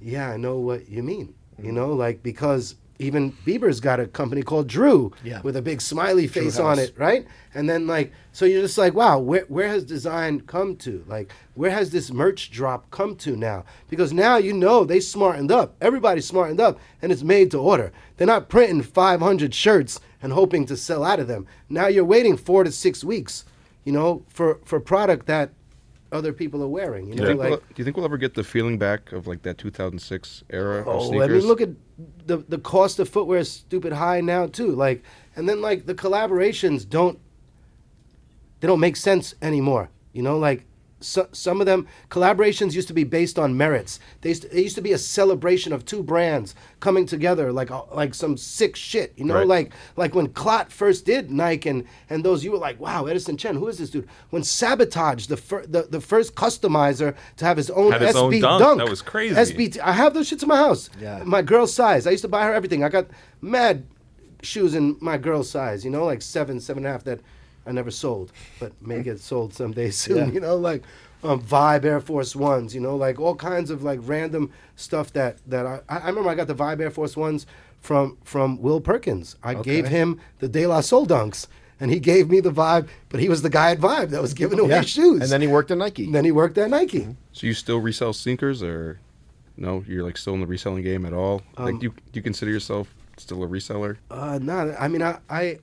[SPEAKER 3] yeah, I know what you mean. You know, like because even Bieber's got a company called Drew
[SPEAKER 1] Yeah.
[SPEAKER 3] with a big smiley face on it, right? And then like so you're just like, wow, where where has design come to? Like where has this merch drop come to now? Because now you know they smartened up. Everybody's smartened up and it's made to order. They're not printing 500 shirts and hoping to sell out of them. Now you're waiting 4 to 6 weeks, you know, for for product that other people are wearing, you
[SPEAKER 4] Do
[SPEAKER 3] know,
[SPEAKER 4] you, think
[SPEAKER 3] like
[SPEAKER 4] we'll, do you think we'll ever get the feeling back of like that 2006 era of
[SPEAKER 3] Oh,
[SPEAKER 4] sneakers?
[SPEAKER 3] I mean, look at the the cost of footwear is stupid high now too. Like, and then like the collaborations don't they don't make sense anymore. You know, like so, some of them collaborations used to be based on merits. They used to, it used to be a celebration of two brands coming together, like uh, like some sick shit. You know,
[SPEAKER 2] Right.
[SPEAKER 3] like like when Clot first did Nike and and those you were like, wow, Edison Chen, who is this dude? When Sabotage, the fir- the, the first customizer to have his own
[SPEAKER 2] Had his own
[SPEAKER 3] SB
[SPEAKER 2] dunk.
[SPEAKER 3] dunk,
[SPEAKER 2] That was crazy.
[SPEAKER 3] SB I have those shits in my house.
[SPEAKER 1] Yeah.
[SPEAKER 3] My girl's size. I used to buy her everything. I got mad shoes in my girl's size, you know, like seven, seven and a half that I never sold, but may get sold someday soon,
[SPEAKER 1] Yeah.
[SPEAKER 3] you know, like um, Vibe Air Force Ones, you know, like all kinds of like random stuff that, that I, I I remember I got the Vibe Air Force Ones from, from Will Perkins. I gave him the De La Soul Dunks. And he gave me the vibe, but he was the guy at Vibe that was giving away
[SPEAKER 1] Yeah.
[SPEAKER 3] shoes.
[SPEAKER 1] And then he worked at Nike.
[SPEAKER 3] And then he worked at Nike.
[SPEAKER 4] So you still resell sneakers, or no? You're like still in the reselling game at all?
[SPEAKER 3] Um,
[SPEAKER 4] like, do you, do you consider yourself still a reseller?
[SPEAKER 3] Uh, no, I mean, I, I,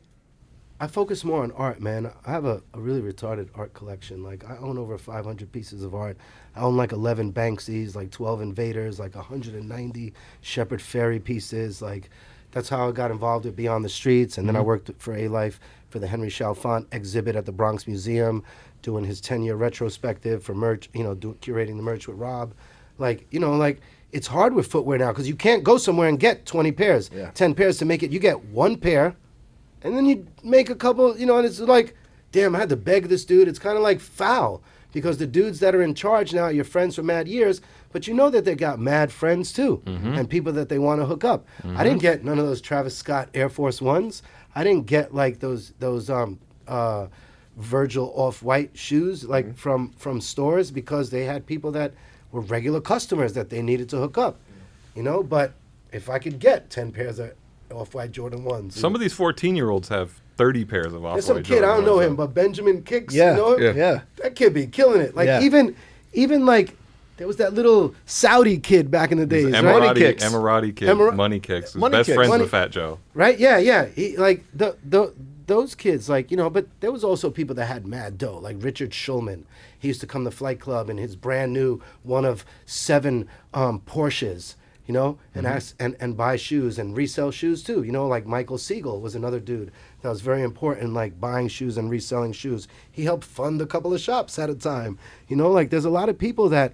[SPEAKER 3] I focus more on art, man. I have a, a really retarded art collection. Like, I own over 500 pieces of art. I own like 11 Banksies, like 12 Invaders, like 190 Shepard Fairey pieces. Like, that's how I got involved with Beyond the Streets. And then I mm-hmm. worked for A Life for the Henry Chalfant exhibit at the Bronx Museum, doing his 10 year retrospective for merch, you know, do, curating the merch with Rob. Like, you know, like, it's hard with footwear now because you can't go somewhere and get 20 pairs,
[SPEAKER 1] Yeah.
[SPEAKER 3] 10 pairs to make it. You get one pair, and then you make a couple, you know, and it's like, damn, I had to beg this dude. It's kind of like foul because the dudes that are in charge now are your friends for mad years, but you know that they got mad friends too and people that they want to hook up. I didn't get none of those Travis Scott Air Force Ones. I didn't get like those those um uh Virgil off white shoes like from from stores because they had people that were regular customers that they needed to hook up. You know, but if I could get 10 pairs of off-white Jordan ones.
[SPEAKER 2] Some of these 14 year olds have 30 pairs of off white.
[SPEAKER 3] There's some kid I don't know him, but Benjamin Kicks.
[SPEAKER 1] Yeah,
[SPEAKER 3] you know him?
[SPEAKER 1] yeah. Yeah.
[SPEAKER 3] That kid be killing it. Like
[SPEAKER 1] Yeah.
[SPEAKER 3] even, even like there was that little Saudi kid back in the days, right?
[SPEAKER 2] Emirati, Emirati kid,
[SPEAKER 3] Emir-
[SPEAKER 2] Money Kicks, who's
[SPEAKER 3] Money
[SPEAKER 2] best
[SPEAKER 3] Kicks.
[SPEAKER 2] friends
[SPEAKER 3] Money-
[SPEAKER 2] with Fat Joe.
[SPEAKER 3] Right? Yeah, yeah. He, like the the those kids, like you know, but there was also people that had mad dough, like Richard Schulman. He used to come to Flight Club in his brand new one of seven um, Porsches, you know, and
[SPEAKER 2] Mhm.
[SPEAKER 3] ask, and and buy shoes and resell shoes too. You know, like Michael Siegel was another dude that was very important, like buying shoes and reselling shoes. He helped fund a couple of shops at a time. You know, like there's a lot of people that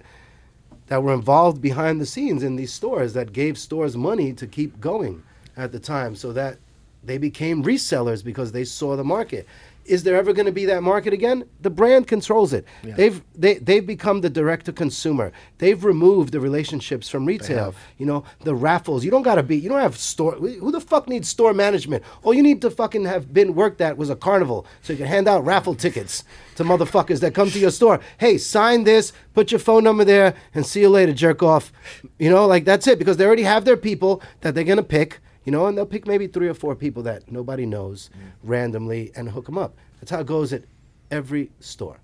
[SPEAKER 3] that were involved behind the scenes in these stores that gave stores money to keep going at the time so that they became resellers because they saw the market. Is there ever going to be that market again? The brand controls it. They've they, they've become the direct to consumer. They've removed the relationships from retail. You know the raffles. You don't got to be. You don't have store. Who the fuck needs store management? All you need to fucking have been worked at was a carnival, so you can hand out raffle tickets to motherfuckers that come to your store. Hey, sign this. Put your phone number there, and see you later, jerk off. You know, like that's it because they already have their people that they're gonna pick. You know, and they'll pick maybe three or four people that nobody knows randomly and hook them up. That's how it goes at every store.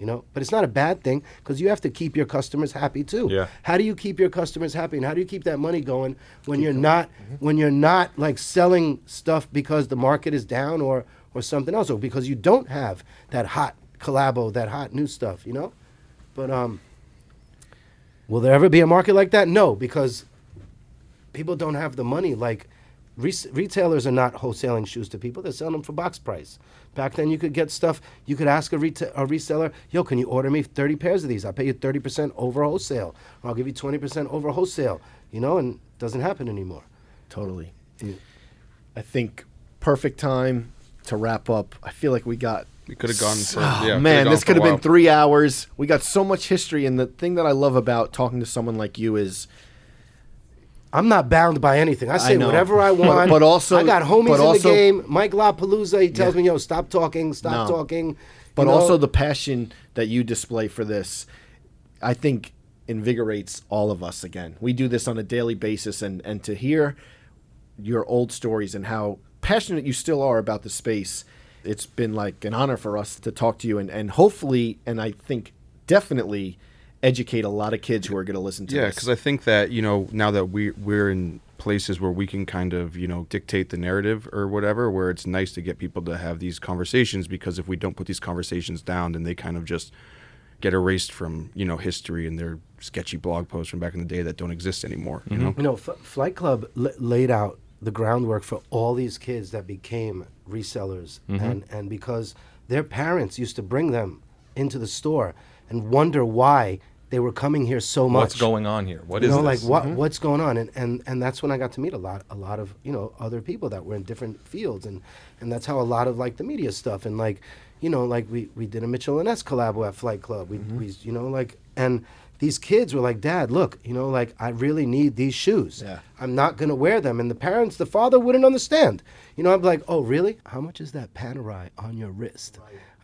[SPEAKER 3] You know, but it's not a bad thing because you have to keep your customers happy too.
[SPEAKER 2] Yeah.
[SPEAKER 3] How do you keep your customers happy, and how do you keep that money going when you're not when you're not like selling stuff because the market is down or or something else, or because you don't have that hot collabo, that hot new stuff. You know, but um, will there ever be a market like that? No, because people don't have the money. Like res- retailers are not wholesaling shoes to people; they're selling them for box price. Back then, you could get stuff. You could ask a, reta- a reseller, "Yo, can you order me thirty pairs of these? I'll pay you thirty percent over wholesale, or I'll give you twenty percent over wholesale." You know, and it doesn't happen anymore.
[SPEAKER 1] Totally. I think perfect time to wrap up. I feel like we got.
[SPEAKER 4] We could have gone for-
[SPEAKER 1] Oh,
[SPEAKER 4] yeah, could've
[SPEAKER 1] man,
[SPEAKER 4] gone
[SPEAKER 1] this could have been three hours. We got so much history, and the thing that I love about talking to someone like you is
[SPEAKER 3] I'm not bound by anything. I say
[SPEAKER 1] know.
[SPEAKER 3] whatever I want.
[SPEAKER 1] but also-
[SPEAKER 3] I got homies in
[SPEAKER 1] also-
[SPEAKER 3] the game. Mike LaPalooza, he tells
[SPEAKER 1] Yeah.
[SPEAKER 3] me, "Yo, stop talking, stop
[SPEAKER 1] No.
[SPEAKER 3] talking."
[SPEAKER 1] but
[SPEAKER 3] know?
[SPEAKER 1] also the passion that you display for this, I think invigorates all of us again. We do this on a daily basis, and and to hear your old stories and how passionate you still are about the space, it's been like an honor for us to talk to you, and and hopefully, and I think definitely educate a lot of kids who are going to listen to this.
[SPEAKER 4] yeah, because I think that you know now that we we're in places where we can kind of you know dictate the narrative or whatever, where it's nice to get people to have these conversations because if we don't put these conversations down, then they kind of just get erased from you know history and their sketchy blog posts from back in the day that don't exist anymore. You know.
[SPEAKER 3] You know, F- Flight Club l- laid out the groundwork for all these kids that became resellers,
[SPEAKER 4] Mhm.
[SPEAKER 3] and and because their parents used to bring them into the store and wonder why they were coming here so much.
[SPEAKER 2] What's going on here? What
[SPEAKER 3] you
[SPEAKER 2] is
[SPEAKER 3] know,
[SPEAKER 2] this?
[SPEAKER 3] like what
[SPEAKER 2] Mhm.
[SPEAKER 3] what's going on? And, and and that's when I got to meet a lot a lot of you know other people that were in different fields, and and that's how a lot of like the media stuff and like you know like we we did a Mitchell and S collab at Flight Club. We
[SPEAKER 2] Mm-hmm.
[SPEAKER 3] we you know like and these kids were like, Dad, look, you know, like I really need these shoes.
[SPEAKER 1] Yeah.
[SPEAKER 3] I'm not gonna wear them. And the parents, the father wouldn't understand. You know, I'm like, oh really? How much is that Panerai on your wrist?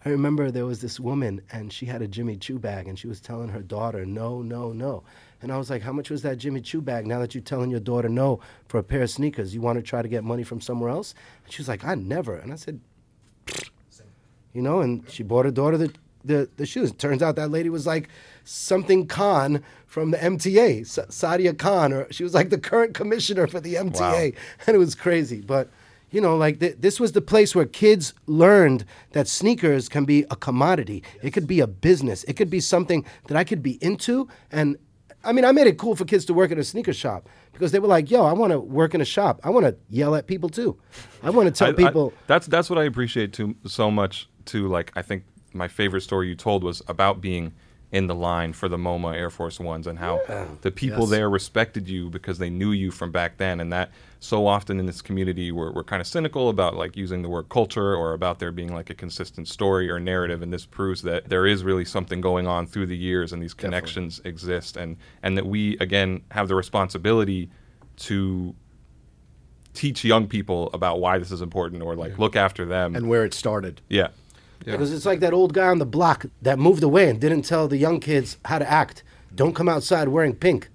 [SPEAKER 3] I remember there was this woman and she had a Jimmy Choo bag and she was telling her daughter, no, no, no. And I was like, how much was that Jimmy Choo bag now that you're telling your daughter no for a pair of sneakers? You want to try to get money from somewhere else? And she was like, I never. And I said, you know, and she bought her daughter the, the, the shoes. Turns out that lady was like something Khan from the MTA, Sa- Sadia Khan, or she was like the current commissioner for the MTA. And it was crazy. But, you know, like th- this was the place where kids learned that sneakers can be a commodity. It could be a business. It could be something that I could be into. And I mean, I made it cool for kids to work at a sneaker shop because they were like, yo, I want to work in a shop. I want to yell at people too. I want to tell
[SPEAKER 2] I- I-
[SPEAKER 3] people.
[SPEAKER 2] that's that's what I appreciate too so much too. Like I think my favorite story you told was about being in the line for the MoMA Air Force Ones and how the people
[SPEAKER 1] Yes.
[SPEAKER 2] there respected you because they knew you from back then. And that so often in this community we're, we're kind of cynical about like using the word culture or about there being like a consistent story or narrative. And this proves that there is really something going on through the years and these connections exist and and that we again have the responsibility to teach young people about why this is important or like look after them
[SPEAKER 1] and where it started.
[SPEAKER 2] yeah
[SPEAKER 3] Because it's like that old guy on the block that moved away and didn't tell the young kids how to act. Don't come outside wearing pink.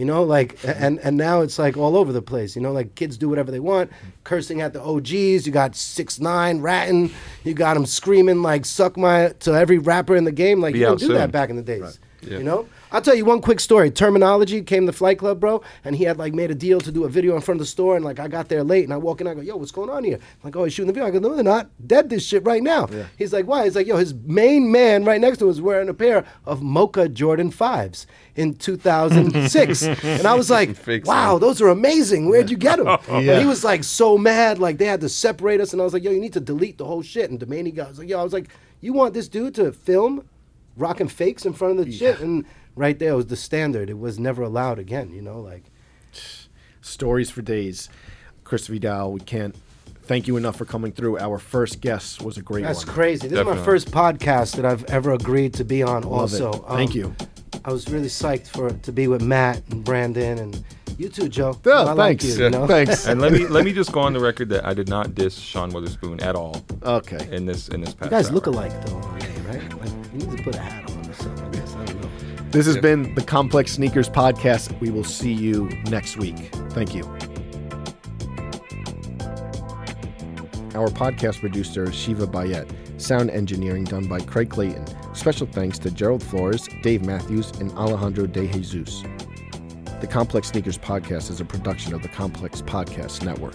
[SPEAKER 3] You know, like and and now it's like all over the place. You know, like kids do whatever they want, cursing at the OGs. You got six nine ratting. You got them screaming like "suck my" to every rapper in the game. Like
[SPEAKER 2] Be
[SPEAKER 3] you don't do
[SPEAKER 2] soon.
[SPEAKER 3] that back in the days.
[SPEAKER 4] Yeah.
[SPEAKER 3] You know. I'll tell you one quick story. Termanology came to Flight Club, bro, and he had like made a deal to do a video in front of the store, and like I got there late, and I walk in, I go, "Yo, what's going on here?" I'm like, "Oh, he's shooting the video." I go, "No, they're not. Dead this shit right now." He's like, "Why?" He's like, "Yo, his main man right next to him was wearing a pair of Mocha Jordan fives in 2006," and I was like, "Wow, those are amazing. Where'd you get them?"
[SPEAKER 1] Yeah.
[SPEAKER 3] He was like so mad, like they had to separate us, and I was like, "Yo, you need to delete the whole shit." And Domaney got, I was like, "Yo, I was like, you want this dude to film rocking fakes in front of the shit?" And right there was the standard. It was never allowed again. You know, like
[SPEAKER 1] Stories for days. Chris Vidal, we can't thank you enough for coming through. Our first guest was a great
[SPEAKER 3] that's
[SPEAKER 1] one.
[SPEAKER 3] That's crazy. This is my first podcast that I've ever agreed to be on.
[SPEAKER 1] Love it.
[SPEAKER 3] also, Um,
[SPEAKER 1] Thank you.
[SPEAKER 3] I was really psyched for to be with Matt and Brandon and you too, Joe. I like
[SPEAKER 1] thanks.
[SPEAKER 3] you, you know?
[SPEAKER 1] Thanks.
[SPEAKER 2] And let me let me just go on the record that I did not diss Sean Wotherspoon at all
[SPEAKER 1] Okay.
[SPEAKER 2] in this in this
[SPEAKER 3] You guys
[SPEAKER 2] hour.
[SPEAKER 3] look alike though, right? Like you need to put a hat on
[SPEAKER 1] This has been the Complex Sneakers Podcast. We will see you next week. Thank you. Our podcast producer is Shiva Bayet. Sound engineering done by Craig Clayton. Special thanks to Gerald Flores, Dave Matthews, and Alejandro De Jesus. The Complex Sneakers Podcast is a production of the Complex Podcast Network.